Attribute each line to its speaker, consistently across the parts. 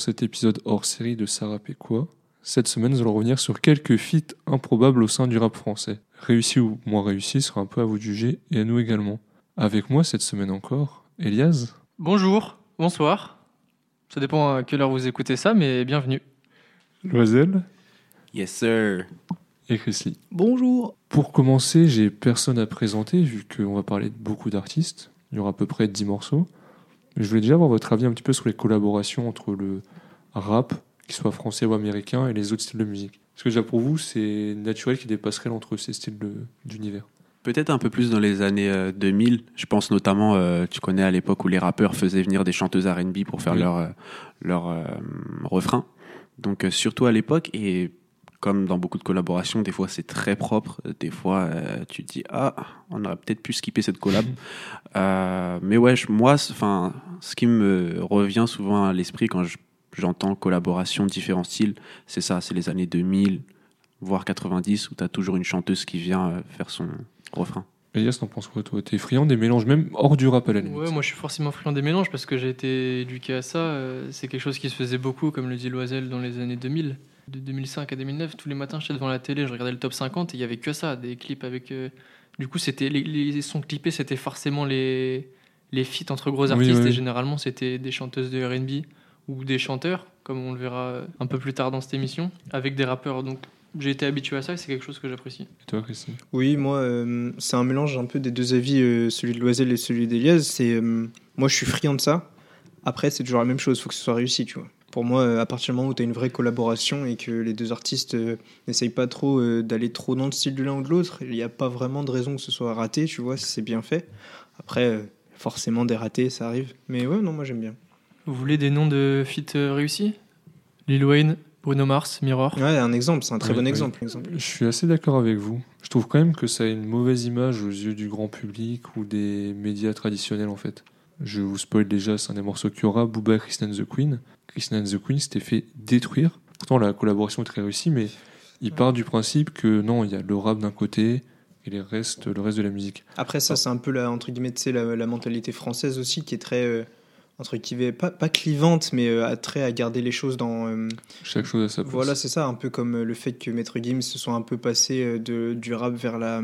Speaker 1: cet épisode hors série de Sarah Péquois. Cette semaine, nous allons revenir sur quelques feats improbables au sein du rap français. Réussi ou moins réussi sera un peu à vous de juger et à nous également. Avec moi cette semaine encore, Elias.
Speaker 2: Bonjour, bonsoir. Ça dépend à quelle heure vous écoutez ça, mais bienvenue.
Speaker 1: Loisel
Speaker 3: Yes, sir.
Speaker 1: et Chrisley.
Speaker 4: Bonjour.
Speaker 1: Pour commencer, j'ai personne à présenter vu qu'on va parler de beaucoup d'artistes. Il y aura à peu près 10 morceaux. Je voulais déjà avoir votre avis un petit peu sur les collaborations entre le rap, qu'il soit français ou américain, et les autres styles de musique. Est-ce que déjà pour vous, c'est naturel qu'il y ait des passerelles entre ces styles d'univers
Speaker 3: Peut-être un peu plus dans les années euh, 2000. Je pense notamment, euh, tu connais à l'époque où les rappeurs faisaient venir des chanteuses R&B pour faire
Speaker 1: Oui.
Speaker 3: leur, euh, leur euh, refrain. Donc euh, surtout à l'époque, et comme dans beaucoup de collaborations, des fois c'est très propre. Des fois, euh, tu te dis, ah, on aurait peut-être pu skipper cette collab. Euh, mais ouais, moi, enfin, ce qui me revient souvent à l'esprit quand je- j'entends collaboration, différents styles, c'est ça, c'est les années 2000, voire 90, où tu as toujours une chanteuse qui vient euh, faire son refrain.
Speaker 1: Elias, t'en penses quoi toi? T'es friand des mélanges, même hors du rap à la limite
Speaker 2: Ouais, moi je suis forcément friand des mélanges parce que j'ai été éduqué à ça. C'est quelque chose qui se faisait beaucoup, comme le dit Loisel, dans les années 2000. De 2005 à 2009, tous les matins j'étais devant la télé, je regardais le top 50 et il y avait que ça, des clips avec. euh, Du coup, c'était les, les sons clippés, c'était forcément les, les feats entre gros
Speaker 1: Oui,
Speaker 2: artistes
Speaker 1: oui.
Speaker 2: et généralement c'était des chanteuses de RB ou des chanteurs, comme on le verra un peu plus tard dans cette émission, avec des rappeurs. Donc j'ai été habitué à ça et c'est quelque chose que j'apprécie.
Speaker 1: Et toi, Christine?
Speaker 4: Oui, moi, euh, c'est un mélange un peu des deux avis, euh, celui de Loisel et celui d'Elias. C'est, euh, moi, je suis friand de ça. Après, c'est toujours la même chose, il faut que ce soit réussi, tu vois. Pour moi, euh, à partir du moment où tu as une vraie collaboration et que les deux artistes euh, n'essayent pas trop euh, d'aller trop dans le style de l'un ou de l'autre, il n'y a pas vraiment de raison que ce soit raté, tu vois, si c'est bien fait. Après, euh, forcément, des ratés, ça arrive. Mais ouais, non, moi, j'aime bien.
Speaker 2: Vous voulez des noms de feats euh, réussis? Lil Wayne, Bruno Mars, Mirror.
Speaker 4: Ouais, un exemple, c'est un très
Speaker 1: Oui,
Speaker 4: bon
Speaker 1: oui.
Speaker 4: exemple. exemple.
Speaker 1: Je suis assez d'accord avec vous. Je trouve quand même que ça a une mauvaise image aux yeux du grand public ou des médias traditionnels en fait. Je vous spoil déjà, c'est un des morceaux qu'il y aura. Booba, Kristen and the Queen. Kristen and the Queen s'était fait détruire. Pourtant la collaboration est très réussie, mais il part du principe que non, il y a le rap d'un côté et les restes, le reste de la musique.
Speaker 4: Après, ça, c'est un peu la, entre guillemets, la, la mentalité française aussi qui est très, euh, entre guillemets, pas, pas clivante, mais euh, très à garder les choses dans. euh,
Speaker 1: Chaque chose à sa place.
Speaker 4: voilà, c'est ça, un peu comme euh, le fait que Maître Gims se soit un peu passé de, du rap vers la,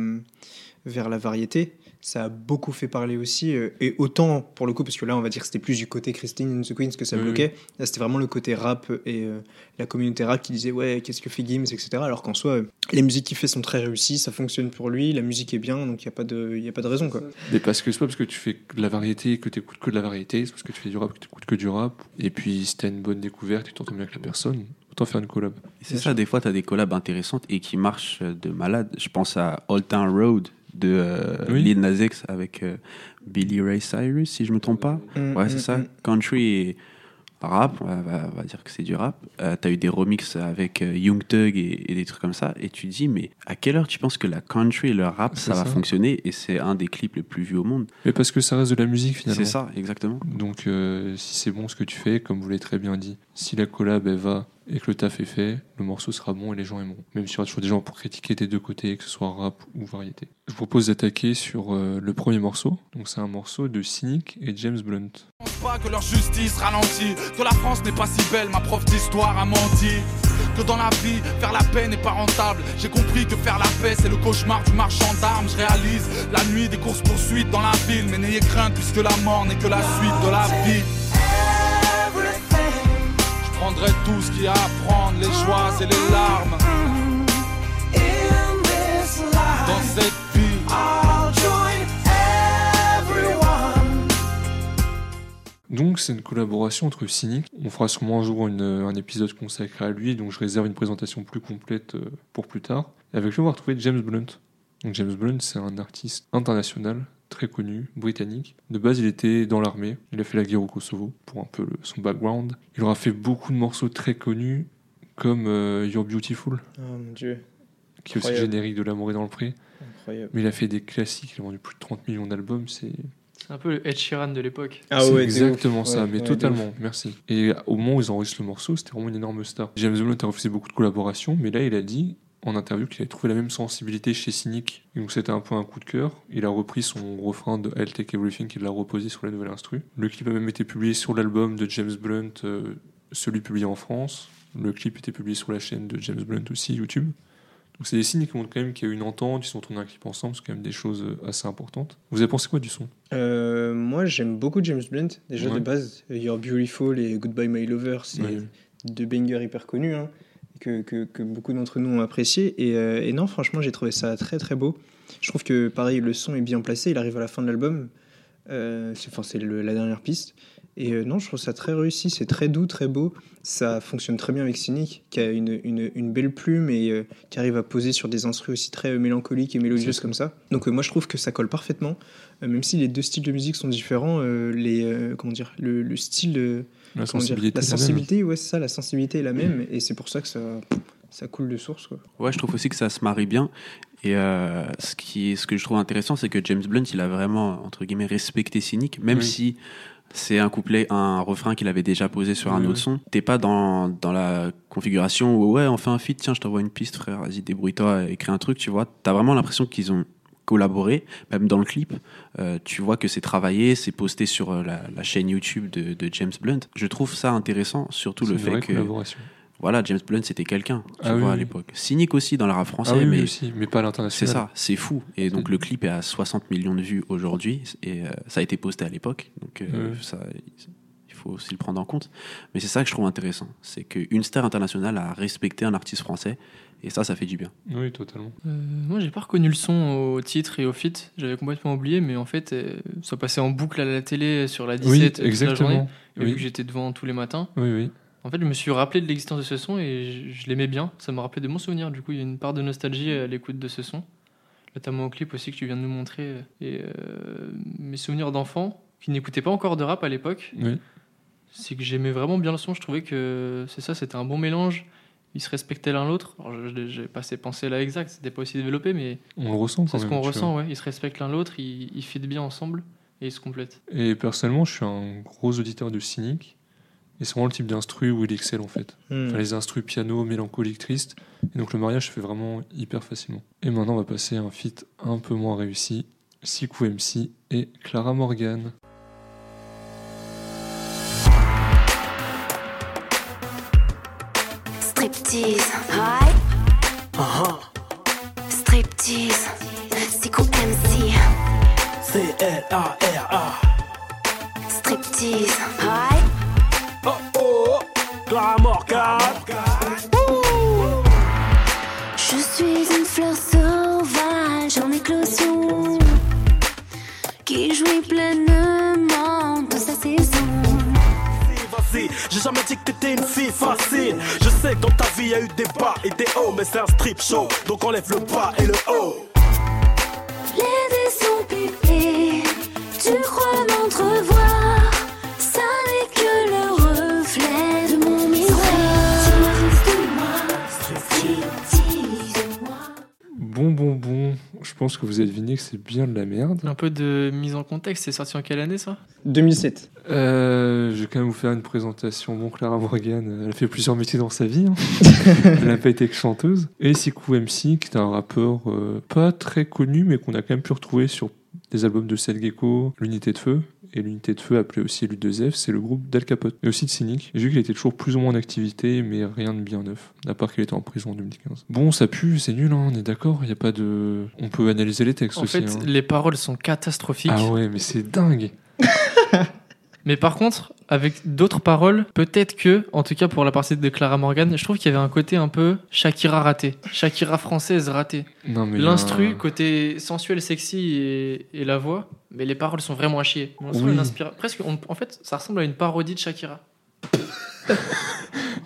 Speaker 4: vers la variété. Ça a beaucoup fait parler aussi, euh, et autant pour le coup, parce que là, on va dire que c'était plus du côté Christine and the Queens que ça
Speaker 1: Oui,
Speaker 4: bloquait. Là, c'était vraiment le côté rap et euh, la communauté rap qui disait ouais, qu'est-ce que fait Gims, etc. Alors qu'en soi, euh, les musiques qu'il fait sont très réussies, ça fonctionne pour lui, la musique est bien, donc il n'y a, pas de- y a pas de raison, quoi.
Speaker 1: Mais parce que c'est pas parce que tu fais de la variété que tu écoutes que de la variété, c'est parce que tu fais du rap que tu écoutes que du rap. Et puis si t'as une bonne découverte et tu t'entends bien avec la personne, autant faire une collab.
Speaker 3: C'est ça, des fois, tu as des collabs intéressantes et qui marchent de malade. Je pense à Old Town Road de euh,
Speaker 1: Oui.
Speaker 3: Lil Nas X avec euh, Billy Ray Cyrus, si je me trompe pas.
Speaker 4: Mm,
Speaker 3: Ouais,
Speaker 4: mm,
Speaker 3: c'est ça.
Speaker 4: mm.
Speaker 3: Country et rap, on va, on va dire que c'est du rap. Euh, T'as eu des remixes avec euh, Young Thug et, et des trucs comme ça. Et tu te dis, mais à quelle heure tu penses que la country et le rap, ça va fonctionner? Et c'est un des clips les plus vus au monde.
Speaker 1: Mais parce que ça reste de la musique finalement.
Speaker 3: C'est ça, exactement.
Speaker 1: Donc euh, si c'est bon ce que tu fais, comme vous l'avez très bien dit, si la collab elle va et que le taf est fait, le morceau sera bon et les gens aimeront. Même s'il y aura toujours des gens pour critiquer des deux côtés, que ce soit rap ou variété. Je vous propose d'attaquer sur euh, le premier morceau. Donc c'est un morceau de Cynic et James Blunt.
Speaker 5: pense pas que leur justice ralentit, que la France n'est pas si belle, ma prof d'histoire a menti. Que dans la vie, faire la paix n'est pas rentable. J'ai compris que faire la paix, c'est le cauchemar du marchand d'armes. Je réalise la nuit des courses poursuites dans la ville. Mais n'ayez crainte, puisque la mort n'est que la suite de la vie. Je prendrai tout ce qu'il y a à prendre, les joies et les larmes. Dans cette vie.
Speaker 1: Donc c'est une collaboration entre Cynic. On fera sûrement un jour une- un épisode consacré à lui, donc je réserve une présentation plus complète euh, pour plus tard. Et avec lui on va retrouver James Blunt. Donc James Blunt c'est un artiste international, très connu, britannique. De base il était dans l'armée, il a fait la guerre au Kosovo pour un peu le- son background. Il aura fait beaucoup de morceaux très connus comme euh, You're Beautiful,
Speaker 4: Oh mon dieu,
Speaker 1: qui est aussi générique de L'amour est dans le pré.
Speaker 4: incroyable.
Speaker 1: Mais il a fait des classiques, il a vendu plus de 30 millions d'albums, c'est
Speaker 2: C'est un peu le Ed Sheeran de l'époque.
Speaker 4: Ah
Speaker 1: c'est
Speaker 4: ouais,
Speaker 1: exactement
Speaker 4: ouf.
Speaker 1: ça,
Speaker 4: Ouais,
Speaker 1: mais
Speaker 4: ouais,
Speaker 1: totalement, merci. Et au moment où ils enregistrent le morceau, c'était vraiment une énorme star. James Blunt a refusé beaucoup de collaborations, mais là, il a dit en interview qu'il avait trouvé la même sensibilité chez Cynic. Et donc c'était un peu un coup de cœur. Il a repris son refrain de I'll Take Everything, il l'a reposé sur la nouvelle instru. Le clip a même été publié sur l'album de James Blunt, euh, celui publié en France. Le clip était publié sur la chaîne de James Blunt aussi, YouTube. Donc c'est des signes qui montrent quand même qu'il y a eu une entente, ils sont tournés un clip ensemble, c'est quand même des choses euh, assez importantes. Vous avez pensé quoi du son?
Speaker 4: Euh, moi, j'aime beaucoup James Blunt. Déjà
Speaker 1: Ouais.
Speaker 4: de base, You're Beautiful et Goodbye My Lover, c'est
Speaker 1: Ouais.
Speaker 4: deux bangers hyper connus hein, que, beaucoup d'entre nous ont apprécié. Et, euh, et non, franchement, j'ai trouvé ça très très beau. Je trouve que pareil, le son est bien placé. Il arrive à la fin de l'album. Euh, c'est enfin, la dernière piste. Et euh, non, je trouve ça très réussi. C'est très doux, très beau. Ça fonctionne très bien avec Cynic, qui a une, une, belle plume et qui arrive à poser sur des instrus aussi très mélancoliques et mélodieuses comme ça. Donc moi, je trouve que ça colle parfaitement. Même si les deux styles de musique sont différents, les, comment dire, le, le style,
Speaker 1: La sensibilité.
Speaker 4: la
Speaker 1: est la même.
Speaker 4: sensibilité, ouais, c'est ça, la sensibilité est la même, et c'est pour ça que ça, ça coule de source. Quoi.
Speaker 3: Ouais, je trouve aussi que ça se marie bien. Et euh, ce, qui, ce que je trouve intéressant, c'est que James Blunt, il a vraiment, entre guillemets, respecté Cynic, même
Speaker 1: Oui.
Speaker 3: si c'est un couplet, un refrain qu'il avait déjà posé sur un autre
Speaker 1: oui.
Speaker 3: son. T'es pas dans, dans la configuration où, ouais, on fait un feat, tiens, je t'envoie une piste, frère, vas-y, débrouille-toi, écris un truc, tu vois. T'as vraiment l'impression qu'ils ont collaboré, même dans le clip. Euh, tu vois que c'est travaillé, c'est posté sur euh, la, la chaîne YouTube de, de James Blunt. Je trouve ça intéressant, surtout le fait que voilà, James Blunt c'était quelqu'un, tu
Speaker 1: Ah oui,
Speaker 3: vois, à l'époque. Cynic aussi dans le rap français,
Speaker 1: Ah oui,
Speaker 3: mais
Speaker 1: aussi, mais pas à
Speaker 3: c'est
Speaker 1: l'international.
Speaker 3: ça, c'est fou. Et donc le clip est à 60 millions de vues aujourd'hui et euh, ça a été posté à l'époque, donc euh, ça, il faut aussi le prendre en compte. Mais c'est ça que je trouve intéressant, c'est qu'une star internationale a respecté un artiste français et ça, ça fait du bien.
Speaker 1: Oui, totalement.
Speaker 2: Euh, moi, j'ai pas reconnu le son au titre et au feat. J'avais complètement oublié, mais en fait, euh, ça passait en boucle à la télé sur la 17
Speaker 1: Oui,
Speaker 2: toute la journée.
Speaker 1: exactement.
Speaker 2: Et vu que j'étais devant tous les matins,
Speaker 1: oui, oui.
Speaker 2: en fait, je me suis rappelé de l'existence de ce son et je, je l'aimais bien. Ça me rappelait de bons souvenirs. Du coup, il y a une part de nostalgie à l'écoute de ce son, notamment au clip aussi que tu viens de nous montrer. Et euh, mes souvenirs d'enfant qui n'écoutaient pas encore de rap à l'époque,
Speaker 1: oui.
Speaker 2: c'est que j'aimais vraiment bien le son. Je trouvais que c'est ça, c'était un bon mélange. Ils se respectaient l'un l'autre. N'ai pas ces pensées-là exactes, c'était pas aussi développé, mais
Speaker 1: On le ressent
Speaker 2: c'est ce qu'on ressent, ouais. Ils se respectent l'un l'autre, ils, ils fit bien ensemble et ils se complètent.
Speaker 1: Et personnellement, je suis un gros auditeur de Cynic. Et c'est vraiment le type d'instru où il excelle en fait.
Speaker 4: Hmm.
Speaker 1: Enfin, les instrus piano, mélancolique, triste. Et donc le mariage se fait vraiment hyper facilement. Et maintenant, on va passer à un feat un peu moins réussi. Sikou MC et Clara Morgan.
Speaker 6: Striptease, hi. Striptease, c'est quoi MC?
Speaker 7: C-L-A-R-A.
Speaker 6: Striptease, hi.
Speaker 7: Oh oh, Morgan.
Speaker 6: Je suis une fleur sauvage en éclosion qui jouit pleinement
Speaker 7: J'ai jamais dit que t'étais une fille facile. Je sais que dans ta vie y a eu des bas et des hauts, mais c'est un strip show, donc enlève le bas et le haut.
Speaker 1: Je pense que vous avez deviné que c'est bien de la merde.
Speaker 2: Un peu de mise en contexte, c'est sorti en quelle année ça?
Speaker 4: 2007.
Speaker 1: Euh, je vais quand même vous faire une présentation. Bon, Clara Morgan, euh, elle a fait plusieurs métiers dans sa vie. hein. elle n'a pas été que chanteuse. Et Sikou MC, qui est un rappeur euh, pas très connu, mais qu'on a quand même pu retrouver sur des albums de Seth Gecko, l'Unité de Feu. Et l'Unité de Feu, appelée aussi L2F, c'est le groupe d'Al Capote. Et aussi de Cynic. J'ai vu qu'il était toujours plus ou moins en activité, mais rien de bien neuf. À part qu'il était en prison en 2015. Bon, ça pue, c'est nul, hein, on est d'accord. Il y a pas de. On peut analyser les textes
Speaker 2: En
Speaker 1: aussi.
Speaker 2: fait,
Speaker 1: hein.
Speaker 2: les paroles sont catastrophiques.
Speaker 1: Ah ouais, mais c'est dingue.
Speaker 2: Mais par contre, avec d'autres paroles, peut-être que, en tout cas pour la partie de Clara Morgan, je trouve qu'il y avait un côté un peu Shakira raté. Shakira française ratée.
Speaker 1: A
Speaker 2: L'instru, côté sensuel, sexy et, et la voix, mais les paroles sont vraiment à chier. On
Speaker 1: Oui.
Speaker 2: Presque, on- en fait, ça ressemble à une parodie de Shakira.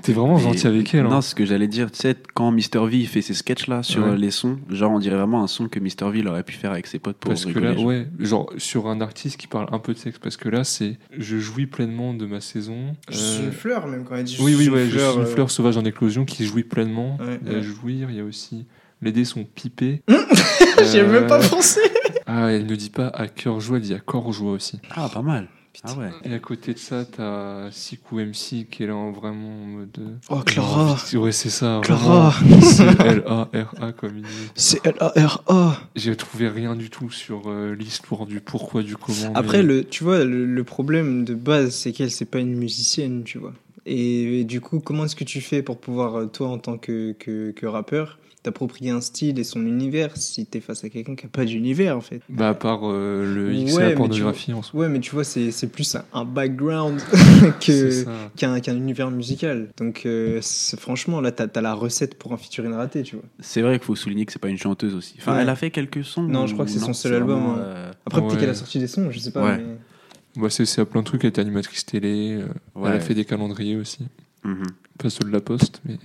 Speaker 1: T'es vraiment gentil
Speaker 3: Et-
Speaker 1: avec elle. hein.
Speaker 3: Non, ce que j'allais dire, tu sais, quand Mr. V il fait ses sketchs là sur
Speaker 1: Ouais.
Speaker 3: euh, les sons, genre on dirait vraiment un son que Mr. V aurait pu faire avec ses potes pour
Speaker 1: Parce que là,
Speaker 3: genre.
Speaker 1: ouais, genre sur un artiste qui parle un peu de sexe, parce que là, c'est je jouis pleinement de ma saison.
Speaker 4: Je suis
Speaker 1: Euh,
Speaker 4: une fleur, même quand elle dit je
Speaker 1: oui,
Speaker 4: suis
Speaker 1: oui,
Speaker 4: une
Speaker 1: ouais, je
Speaker 4: fleur,
Speaker 1: suis une
Speaker 4: euh,
Speaker 1: fleur sauvage en éclosion qui jouit pleinement.
Speaker 4: Ouais,
Speaker 1: il y a
Speaker 4: ouais.
Speaker 1: jouir, il y a aussi. Les dés sont pipés.
Speaker 4: J'ai
Speaker 1: Euh,
Speaker 4: même pas pensé.
Speaker 1: Ah, elle ne dit pas à cœur joie, elle dit à corps joie aussi.
Speaker 3: Ah, pas mal. Ah ouais.
Speaker 1: Et à côté de ça, t'as Sikou MC qui est là en vraiment en mode. euh,
Speaker 4: Oh, Clara.
Speaker 1: Ouais, c'est ça.
Speaker 4: Clara.
Speaker 1: C-L-A-R-A, comme il dit.
Speaker 4: C'est L-A-R-A.
Speaker 1: J'ai trouvé rien du tout sur euh, l'histoire du pourquoi, du comment.
Speaker 4: Après,
Speaker 1: mais-
Speaker 4: le, tu vois, le, le problème de base, c'est qu'elle, c'est pas une musicienne, tu vois. Et, du coup, comment est-ce que tu fais pour pouvoir, euh, toi, en tant que, que, que rappeur, t'approprier un style et son univers si t'es face à quelqu'un qui a pas d'univers, en fait
Speaker 1: Bah, à part euh, le X
Speaker 4: Ouais,
Speaker 1: et la pornographie en soi.
Speaker 4: Ouais, mais tu vois, c'est c'est plus un, un background que qu'un qu'un univers musical. Donc, euh, franchement, là, t'as as la recette pour un featuring raté, tu vois.
Speaker 3: C'est vrai qu'il faut souligner que c'est pas une chanteuse aussi. Enfin,
Speaker 4: Ouais.
Speaker 3: elle a fait quelques sons.
Speaker 4: Non, je crois que c'est
Speaker 3: non,
Speaker 4: son seul album,
Speaker 3: vraiment,
Speaker 4: hein.
Speaker 3: euh,
Speaker 4: Après, peut-être
Speaker 1: Ouais.
Speaker 4: qu'elle a sorti des sons, je sais pas.
Speaker 3: Ouais.
Speaker 4: mais-
Speaker 1: Bah, c'est c'est à plein de trucs. Elle était animatrice télé. euh,
Speaker 3: Ouais.
Speaker 1: Elle a fait des calendriers aussi.
Speaker 3: mhm.
Speaker 1: Pas ceux de la Poste, mais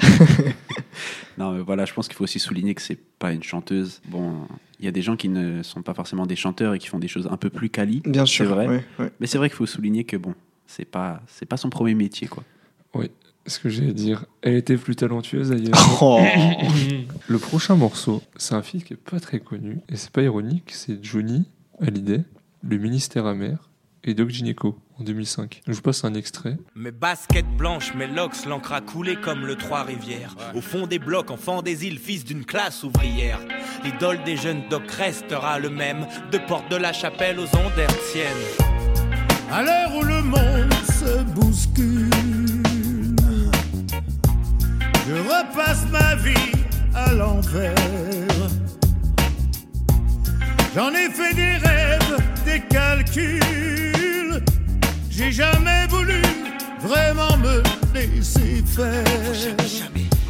Speaker 3: Non, mais voilà, je pense qu'il faut aussi souligner que c'est pas une chanteuse. Bon, il y a des gens qui ne sont pas forcément des chanteurs et qui font des choses un peu plus quali.
Speaker 4: Bien sûr.
Speaker 3: vrai.
Speaker 4: ouais, ouais.
Speaker 3: Mais c'est vrai qu'il faut souligner que bon, c'est pas, c'est pas son premier métier, quoi.
Speaker 1: ce que j'allais dire, elle était plus talentueuse ailleurs.
Speaker 4: Oh.
Speaker 1: Le prochain morceau, c'est un feat qui est pas très connu, et c'est pas ironique, c'est Johnny Hallyday, Le Ministère amer, et Doc Gineco, en 2005. Je vous passe un extrait.
Speaker 8: Mes baskets blanches, mes locks, l'encre a coulé comme le Trois-Rivières. Au fond des blocs, enfant des îles, fils d'une classe ouvrière. L'idole des jeunes doc restera le même, de porte de la chapelle aux ondes hertziennes.
Speaker 9: À l'heure où le monde se bouscule, je repasse ma vie à l'envers. J'en ai fait des rêves, des calculs. J'ai jamais voulu vraiment me laisser faire.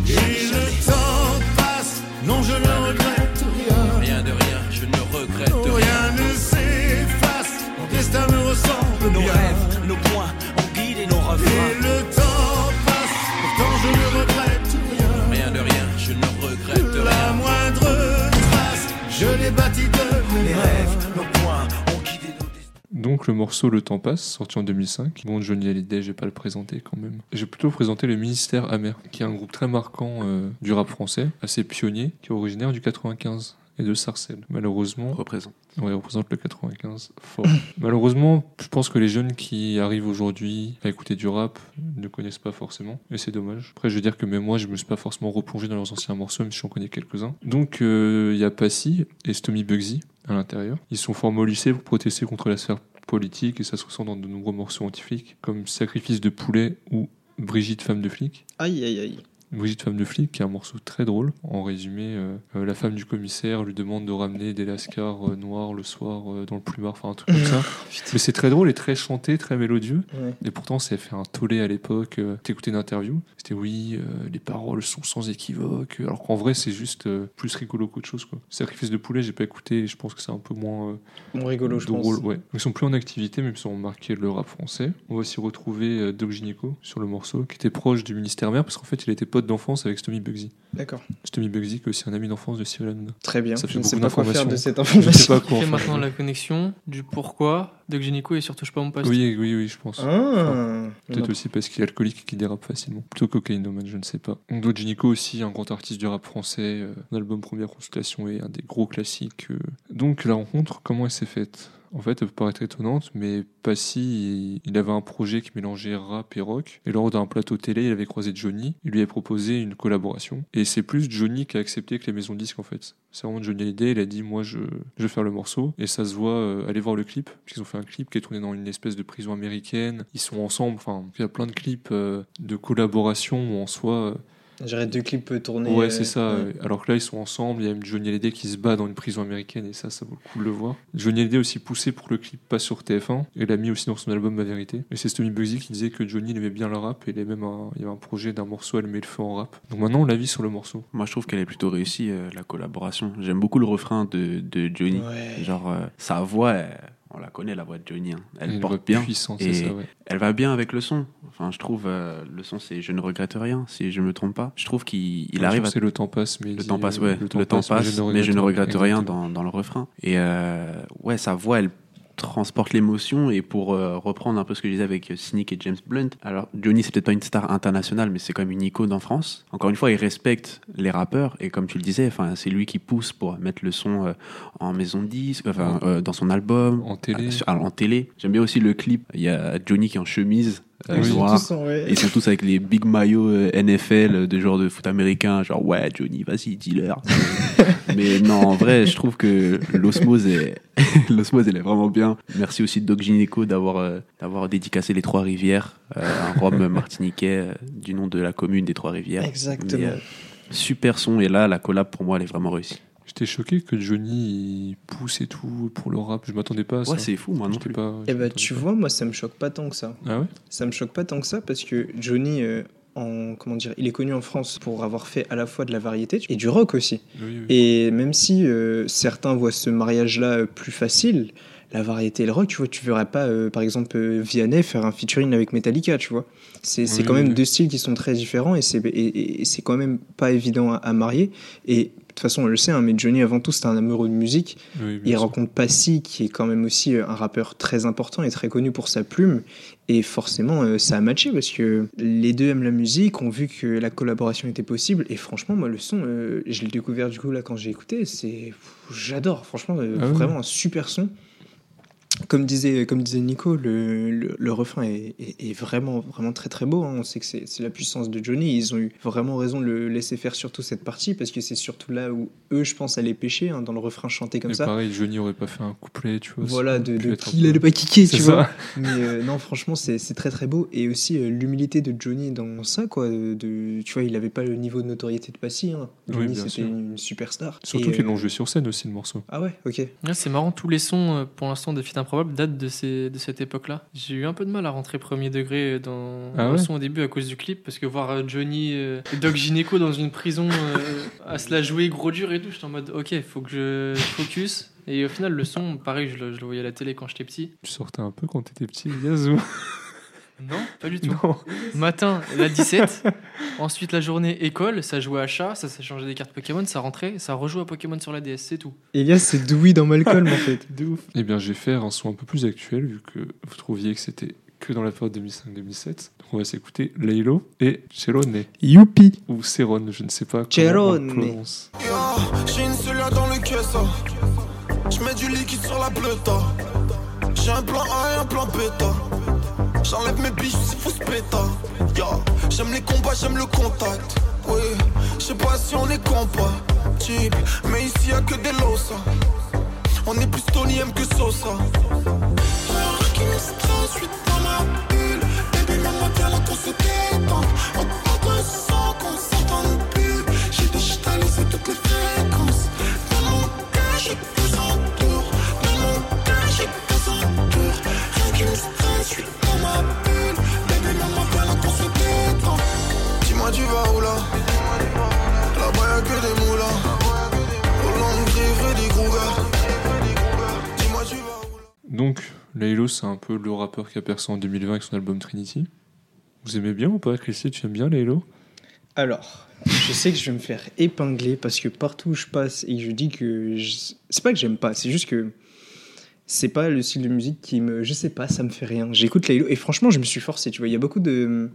Speaker 9: Et le temps passe, non je ne regrette rien.
Speaker 8: Rien de rien, je ne regrette rien.
Speaker 9: Rien ne s'efface, mon destin me ressemble
Speaker 8: Nos
Speaker 9: bien.
Speaker 8: rêves, nos points ont guidé nos
Speaker 9: Et
Speaker 8: refrains.
Speaker 9: le temps passe, pourtant je ne regrette rien.
Speaker 8: Rien de rien, je ne regrette
Speaker 9: La
Speaker 8: rien.
Speaker 9: moindre trace, je l'ai bâti de
Speaker 8: Les rêves, nos points ont guidé nos destins.
Speaker 1: Donc le morceau Le Temps passe, sorti en 2005. Bon, Johnny Hallyday, je vais pas le présenter quand même. J'ai plutôt présenté Le Ministère amer, qui est un groupe très marquant euh, du rap français, assez pionnier, qui est originaire du 95 et de Sarcelles. Malheureusement,
Speaker 3: Représente.
Speaker 1: Ouais, représente le 95 fort. Malheureusement, je pense que les jeunes qui arrivent aujourd'hui à écouter du rap ne connaissent pas forcément, et c'est dommage. Après, je veux dire que même moi, je me suis pas forcément replongé dans leurs anciens morceaux, même si j'en connais quelques-uns. Donc, euh, il y a Passy et Stomy Bugsy à l'intérieur. Ils sont formés au lycée pour protester contre la sphère politique, et ça se ressent dans de nombreux morceaux anti-flics, comme Sacrifice de poulet ou Brigitte, femme de flic.
Speaker 4: Aïe, aïe, aïe.
Speaker 1: Brigitte femme de flic, qui est un morceau très drôle. En résumé, euh, euh, la femme du commissaire lui demande de ramener des lascars euh, noirs le soir euh, dans le plumard, enfin un truc comme ça. Mais c'est très drôle et très chanté, très mélodieux.
Speaker 4: Ouais.
Speaker 1: Et pourtant, ça a fait un tollé à l'époque. T'écoutais une interview, c'était oui, les paroles sont sans équivoque. Alors qu'en vrai, c'est juste plus rigolo qu'autre chose. Quoi. Sacrifice de poulet, j'ai pas écouté et je pense que c'est un peu moins
Speaker 4: Bon, rigolo, je
Speaker 1: drôle.
Speaker 4: pense.
Speaker 1: Ouais. Ils sont plus en activité, même si ont marqué le rap français. On va aussi retrouver Doc Gineco sur le morceau, qui était proche du ministère mère, parce qu'en fait, il était pote d'enfance avec Stomy Bugsy.
Speaker 4: D'accord.
Speaker 1: Stomy Bugsy, qui est aussi un ami d'enfance de Cyril Hanouna.
Speaker 4: Très bien.
Speaker 1: Ça fait
Speaker 4: je ne sais
Speaker 1: beaucoup
Speaker 4: pas quoi faire de
Speaker 1: d'informations.
Speaker 4: cette
Speaker 1: Je sais
Speaker 4: information.
Speaker 1: pas quoi en
Speaker 2: fait
Speaker 1: faire.
Speaker 2: maintenant la connexion du pourquoi Doc Gynéco et surtout je pas mon poste.
Speaker 1: Oui, oui, oui, je pense.
Speaker 4: Ah,
Speaker 1: Peut-être aussi parce qu'il est alcoolique et qu'il dérape facilement. Plutôt cocaïnomane, je ne sais pas. Donc Nico aussi, un grand artiste du rap français. euh, un album Première Consultation et un des gros classiques. euh. Donc la rencontre, comment elle s'est faite? En fait, elle peut paraître étonnante, mais Passy, il, avait un projet qui mélangeait rap et rock. Et lors d'un plateau télé, il avait croisé Johnny. Il lui avait proposé une collaboration. Et c'est plus Johnny qui a accepté que les maisons disques, en fait. C'est vraiment Johnny Hallyday. Il a dit, moi, je, je vais faire le morceau. Et ça se voit, euh, allez voir le clip. Parce qu'ils ont fait un clip qui est tourné dans une espèce de prison américaine. Ils sont ensemble. Enfin, il y a plein de clips euh, de collaboration où en soi, euh,
Speaker 4: J'aurais deux clips tournés.
Speaker 1: Ouais,
Speaker 4: euh,
Speaker 1: c'est ça.
Speaker 4: ouais.
Speaker 1: euh, Alors que là, ils sont ensemble. Il y a même Johnny Hallyday qui se bat dans une prison américaine et ça, ça vaut le coup de le voir. Johnny Hallyday aussi poussé pour que le clip passe sur TF1 et l'a mis aussi dans son album Ma Vérité. Et c'est Stomy Bugsy qui disait que Johnny il aimait bien le rap et il, avait même un, il y avait un projet d'un morceau à le mettre le feu en rap. Donc maintenant, on l'a vu sur le morceau.
Speaker 3: Moi, je trouve qu'elle est plutôt réussie, euh, la collaboration. J'aime beaucoup le refrain de, de Johnny.
Speaker 4: Ouais.
Speaker 3: Genre, euh, sa voix, elle- on la connaît, la voix de Johnny. hein. Elle
Speaker 1: une
Speaker 3: porte bien. Et
Speaker 1: ça, ouais.
Speaker 3: Elle va bien avec le son. Enfin, je trouve, euh, le son, c'est Je ne regrette rien, si je me trompe pas. Je trouve qu'il il arrive à
Speaker 1: C'est le temps passe, mais
Speaker 3: Le temps passe, ouais. Le temps, passe, mais je ne regrette rien dans, dans le refrain. Et euh, ouais, sa voix, elle transporte l'émotion. Et pour euh, reprendre un peu ce que je disais avec euh, Cynic et James Blunt, alors Johnny, c'est peut-être pas une star internationale, mais c'est quand même une icône en France. Encore une fois, il respecte les rappeurs. Et comme tu le disais, enfin, c'est lui qui pousse pour mettre le son euh, en maison de disque, enfin, euh, dans son album.
Speaker 1: En télé.
Speaker 3: Sur- alors, en télé. J'aime bien aussi le clip. Il y a Johnny qui est en chemise euh,
Speaker 1: Oui.
Speaker 3: noirs.
Speaker 4: Tous en- ouais.
Speaker 3: Ils sont tous avec les big maillots euh, NFL euh, de genre de foot américain, genre ouais Johnny, vas-y, dis-leur. Mais non, en vrai, je trouve que l'osmose est l'osmose elle est vraiment bien. Merci aussi Doc Gineco d'avoir euh, d'avoir dédicacé les Trois Rivières, euh, un rhum martiniquais euh, du nom de la commune des Trois Rivières.
Speaker 4: Exactement.
Speaker 3: Mais, euh, super son et là la collab pour moi elle est vraiment réussie.
Speaker 1: J'étais choqué que Johnny pousse et tout pour le rap? Je m'attendais pas à ça.
Speaker 3: Ouais, c'est fou moi non plus.
Speaker 1: pas.
Speaker 4: Eh bah, tu
Speaker 1: pas.
Speaker 4: vois, moi, ça me choque pas tant que ça.
Speaker 1: Ah ouais?
Speaker 4: Ça me choque pas tant que ça parce que Johnny, euh, en, comment dire, il est connu en France pour avoir fait à la fois de la variété et du rock aussi.
Speaker 1: Oui, oui.
Speaker 4: Et même si euh, certains voient ce mariage-là euh, plus facile, la variété et le rock, tu vois, tu verrais pas, euh, par exemple, euh, Vianney faire un featuring avec Metallica, tu vois. C'est
Speaker 1: Oui,
Speaker 4: quand même
Speaker 1: oui.
Speaker 4: deux styles qui sont très différents et c'est et, et- et c'est quand même pas évident à, à marier. Et toute façon, on le sait, hein, mais Johnny, avant tout, c'est un amoureux de musique.
Speaker 1: Oui,
Speaker 4: Il
Speaker 1: sûr.
Speaker 4: rencontre Passy, qui est quand même aussi euh, un rappeur très important et très connu pour sa plume. Et forcément, euh, ça a matché parce que les deux aiment la musique, ont vu que la collaboration était possible. Et franchement, moi, le son, euh, je l'ai découvert du coup là quand j'ai écouté. C'est, j'adore. Franchement, euh,
Speaker 1: Ah oui.
Speaker 4: vraiment un super son. Comme disait, comme disait Nico, le, le, le refrain est, est- est vraiment, vraiment très très beau. hein. On sait que c'est c'est la puissance de Johnny. Ils ont eu vraiment raison de le laisser faire surtout cette partie parce que c'est surtout là où eux, je pense, allaient pêcher hein, dans le refrain chanté comme
Speaker 1: Et
Speaker 4: ça.
Speaker 1: pareil, Johnny aurait pas fait un couplet, tu vois.
Speaker 4: Voilà, de, de qui il allait pas kicker, tu
Speaker 1: ça.
Speaker 4: vois. Mais euh, non, franchement, c'est c'est très très beau. Et aussi euh, l'humilité de Johnny dans ça, quoi. De, tu vois, il avait pas le niveau de notoriété de Passy. Hein.
Speaker 1: Oui,
Speaker 4: Johnny,
Speaker 1: bien
Speaker 4: c'était
Speaker 1: sûr.
Speaker 4: une, une superstar.
Speaker 1: Surtout qu'ils
Speaker 4: euh,
Speaker 1: l'ont joué sur scène aussi, le morceau.
Speaker 4: Ah ouais, ok.
Speaker 2: Ouais, c'est marrant, tous les sons, pour l'instant, de Fit Improbable datent de, ces, de cette époque-là. J'ai eu un peu de mal à rentrer premier degré dans,
Speaker 1: Ah
Speaker 2: dans le
Speaker 1: ouais
Speaker 2: son au début à cause du clip, parce que voir euh, Johnny euh, et Doc Gineco dans une prison euh, à se la jouer gros dur et tout, j'étais en mode ok, faut que je focus. Et au final, le son, pareil, je le, je le voyais à la télé quand j'étais petit.
Speaker 1: Tu sortais un peu quand t'étais petit, ou
Speaker 2: Non, pas du tout.
Speaker 1: Non.
Speaker 2: Matin, la 17. Ensuite, la journée école, ça jouait à chat, ça, ça changeait des cartes Pokémon, ça rentrait, ça rejoue à Pokémon sur la DS, c'est tout.
Speaker 4: Elias, c'est Dewey dans Malcolm, en fait.
Speaker 1: De ouf. Eh bien, je vais faire un son un peu plus actuel, vu que vous trouviez que c'était que dans la période 2005-2007. Donc, on va s'écouter Laylo et Cerone,
Speaker 4: Youpi
Speaker 1: ou Cerone, je ne sais pas comment on prononce.
Speaker 10: J'ai une cellule dans le caisson. Je mets du liquide sur la. J'ai un plan A et un plan bêta. J'enlève mes biches, c'est fou ce péta. Yo, j'aime les combats, j'aime le contact. Oui, je sais pas si on est compatible. Mais ici y'a que des losa. On est plus Tony M que Sosa. Je suis dans ma bulle. Baby, maman, viens là qu'on se détende. On on ressent qu'on s'entende plus. J'ai digitalisé toutes les fréquences. Dans mon cœur, j'ai deux entours. Dans mon cœur, j'ai deux entours. Rien qui me stresse, je suis dans ma bulle. Baby, maman, viens là qu'on se détend. Dis-moi, tu vas où là Là-bas, y'a que des moulins. Au long des Freddy Krueger. Dis-moi, tu vas où là
Speaker 1: Donc, Laylo, c'est un peu le rappeur qui a percé en 2020 avec son album Trinity. Vous aimez bien ou pas, Christy? Tu aimes bien Laylo?
Speaker 4: Alors, je sais que je vais me faire épingler parce que partout où je passe et que je dis que. je- C'est pas que j'aime pas, c'est juste que. C'est pas le style de musique qui me. Je sais pas, ça me fait rien. J'écoute Laylo et franchement, je me suis forcé. Tu vois, il y a beaucoup de,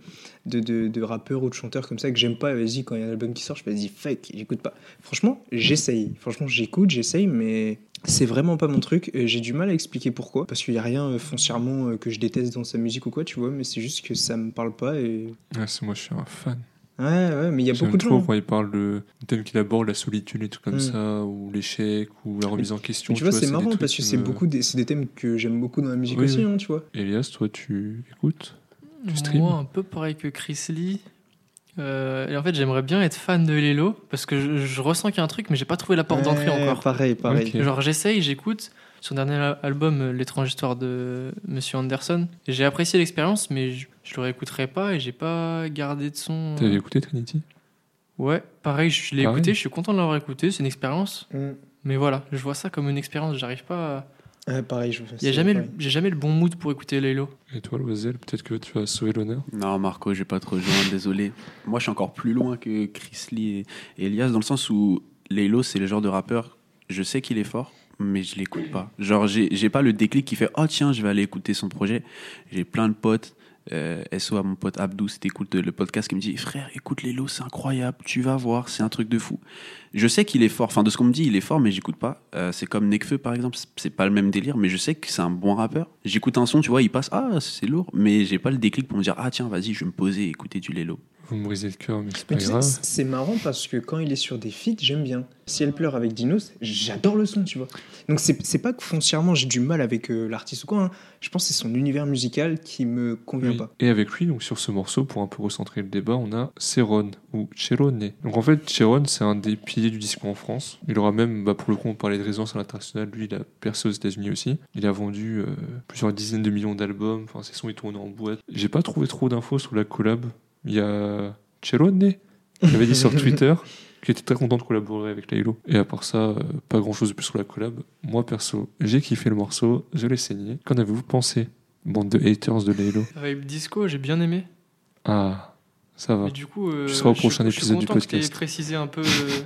Speaker 4: de, de, rappeurs ou de chanteurs comme ça que j'aime pas. Vas-y, quand il y a un album qui sort, je fais vas-y, fake, j'écoute pas. Franchement, j'essaye. Franchement, j'écoute, j'essaye, mais c'est vraiment pas mon truc. Euh, J'ai du mal à expliquer pourquoi. Parce qu'il y a rien euh, foncièrement euh, que je déteste dans sa musique ou quoi, tu vois, mais c'est juste que ça me parle pas et.
Speaker 1: Ouais, c'est moi, je suis un fan.
Speaker 4: Ouais, ouais, mais il y a beaucoup de
Speaker 1: trop
Speaker 4: gens.
Speaker 1: quand il parle de thème qu'il aborde, la solitude et tout comme
Speaker 4: Mm.
Speaker 1: ça, ou l'échec, ou la remise en question.
Speaker 4: Mais tu vois, c'est marrant parce que c'est
Speaker 1: me-
Speaker 4: beaucoup des, c'est des thèmes que j'aime beaucoup dans la musique
Speaker 1: Oui,
Speaker 4: aussi,
Speaker 1: oui.
Speaker 4: hein, tu vois.
Speaker 1: Elias, toi, tu écoutes Tu stream
Speaker 2: Moi, un peu pareil que Chris Lee. Euh, et en fait, j'aimerais bien être fan de Lelo parce que je, je ressens qu'il y a un truc, mais j'ai pas trouvé la porte d'entrée encore.
Speaker 4: Pareil, pareil.
Speaker 2: Genre, j'essaye, j'écoute son dernier al- album, euh, L'étrange histoire de Monsieur Anderson. J'ai apprécié l'expérience, mais je, je le réécouterai pas et j'ai pas gardé de son.
Speaker 1: T'avais écouté Trinity?
Speaker 2: Ouais, pareil, je l'ai
Speaker 1: Pareil.
Speaker 2: écouté, je suis content de l'avoir écouté, c'est une expérience.
Speaker 4: Mm.
Speaker 2: Mais voilà, je vois ça comme une expérience, j'arrive pas. à-
Speaker 4: Ouais, pareil, je
Speaker 2: Il y a jamais, le- j'ai jamais le bon mood pour écouter Lelo.
Speaker 1: Et toi, Loisel, peut-être que tu vas sauver l'honneur?
Speaker 3: Non, Marco, je vais pas te rejoindre, désolé. Moi, je suis encore plus loin que Chris Lee et Elias, dans le sens où Laylo, c'est le genre de rappeur, je sais qu'il est fort, mais je l'écoute pas. Genre, j'ai pas le déclic qui fait Oh, tiens, je vais aller écouter son projet. J'ai plein de potes, Euh, SO mon pote Abdou, c'était écoute le podcast qui me dit frère, écoute Lélo, c'est incroyable, tu vas voir, c'est un truc de fou. Je sais qu'il est fort, enfin de ce qu'on me dit, il est fort, mais j'écoute pas. Euh, c'est comme Nekfeu par exemple, c'est pas le même délire, mais je sais que c'est un bon rappeur. J'écoute un son, tu vois, il passe, ah c'est lourd, mais j'ai pas le déclic pour me dire ah tiens, vas-y, je vais me poser et écouter du Lélo.
Speaker 1: Vous me brisez le cœur, mais c'est pas
Speaker 4: Mais
Speaker 1: grave.
Speaker 4: c'est marrant parce que quand il est sur des feats, j'aime bien. Si elle pleure avec Dinos, j'adore le son, tu vois. Donc c'est pas que foncièrement j'ai du mal avec euh, l'artiste ou quoi. hein. Je pense que c'est son univers musical qui me convient
Speaker 1: Oui.
Speaker 4: pas.
Speaker 1: Et avec lui, donc sur ce morceau, pour un peu recentrer le débat, on a Céron ou Cherone. Donc en fait, Chéron, c'est un des piliers du disco en France. Il aura même, bah, pour le coup, on parlait de résidence à l'international. Lui, il a percé aux États-Unis aussi. Il a vendu euh, plusieurs dizaines de millions d'albums. Enfin, ses sons, ils tournent en boîte. J'ai pas trouvé trop d'infos sur la collab. Il y a Cherone qui avait dit sur Twitter qu'il était très content de collaborer avec Laylo. Et à part ça, euh, pas grand chose de plus sur la collab. Moi, perso, j'ai kiffé le morceau, je l'ai saigné. Qu'en avez-vous pensé Bande de haters de Laylo.
Speaker 2: Vibe disco, j'ai bien aimé.
Speaker 1: Ah, ça va.
Speaker 2: Mais du coup, euh,
Speaker 1: Tu seras au
Speaker 2: je-
Speaker 1: prochain
Speaker 2: je suis
Speaker 1: épisode du
Speaker 2: content que
Speaker 1: podcast.
Speaker 2: précisé un peu euh,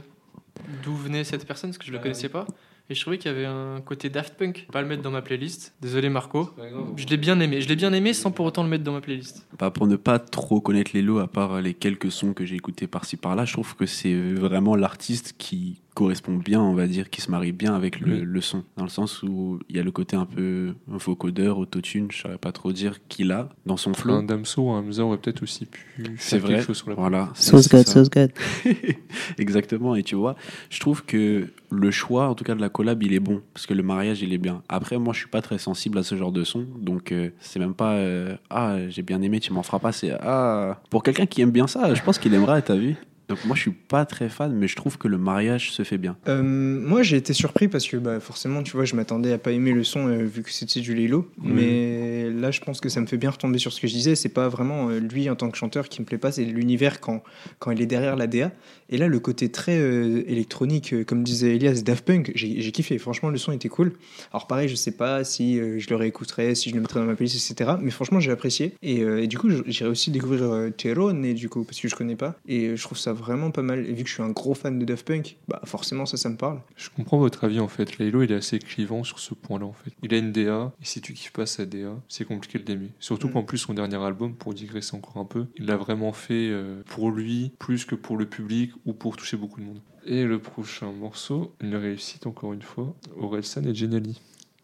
Speaker 2: d'où venait cette personne, parce que je le
Speaker 4: Ah
Speaker 2: connaissais pas. Et je trouvais qu'il y avait un côté Daft Punk. Pas le mettre dans ma playlist. Désolé Marco. Je l'ai bien aimé. Je l'ai bien aimé sans pour autant le mettre dans ma playlist.
Speaker 3: Bah, pour ne pas trop connaître Lélo, à part les quelques sons que j'ai écoutés par-ci par-là, je trouve que c'est vraiment l'artiste qui correspond bien, on va dire, qui se marie bien avec le,
Speaker 1: Oui.
Speaker 3: le son. Dans le sens où il y a le côté un peu vocodeur, autotune, je saurais pas trop dire, qu'il a dans son flow.
Speaker 1: Un Damso ou un Hamza aurait peut-être aussi pu
Speaker 3: C'est
Speaker 1: faire quelque
Speaker 3: vrai.
Speaker 1: chose sur la
Speaker 3: Voilà.
Speaker 11: Sauce God, sauce God.
Speaker 3: Exactement. Et tu vois, je trouve que le choix, en tout cas de la collab, il est bon. Parce que le mariage, il est bien. Après, moi, je suis pas très sensible à ce genre de son. Donc, euh, c'est même pas euh, Ah, j'ai bien aimé, tu m'en feras pas. C'est Ah, pour quelqu'un qui aime bien ça, je pense qu'il aimerait, t'as vu Donc, moi, je suis pas très fan, mais je trouve que le mariage se fait bien.
Speaker 4: Euh, moi, j'ai été surpris parce que bah, forcément, tu vois, je m'attendais à pas aimer le son euh, vu que c'était du Lilo.
Speaker 1: Oui.
Speaker 4: Mais là, je pense que ça me fait bien retomber sur ce que je disais. C'est pas vraiment euh, lui en tant que chanteur qui me plaît pas, c'est l'univers quand, quand il est derrière la DA. Et là, le côté très électronique, comme disait Elias, Daft Punk, j'ai kiffé. Franchement, le son était cool. Alors, pareil, je sais pas si je le réécouterais, si je le mettrais dans ma playlist, etc. Mais franchement, j'ai apprécié. Et, et du coup, j'irai aussi découvrir Cherone, du coup, parce que je connais pas. Et je trouve ça vraiment pas mal. Et vu que je suis un gros fan de Daft Punk, bah forcément, ça, ça me parle.
Speaker 1: Je comprends votre avis en fait. Laylo, il est assez clivant sur ce point-là en fait. Il a une DA, et si tu kiffes pas sa DA, c'est compliqué de l'aimer. Surtout
Speaker 4: Mm.
Speaker 1: qu'en plus, son dernier album, pour digresser encore un peu, il l'a vraiment fait euh, pour lui, plus que pour le public ou pour toucher beaucoup de monde. Et le prochain morceau, une réussite encore une fois, Orelsan et Geniali.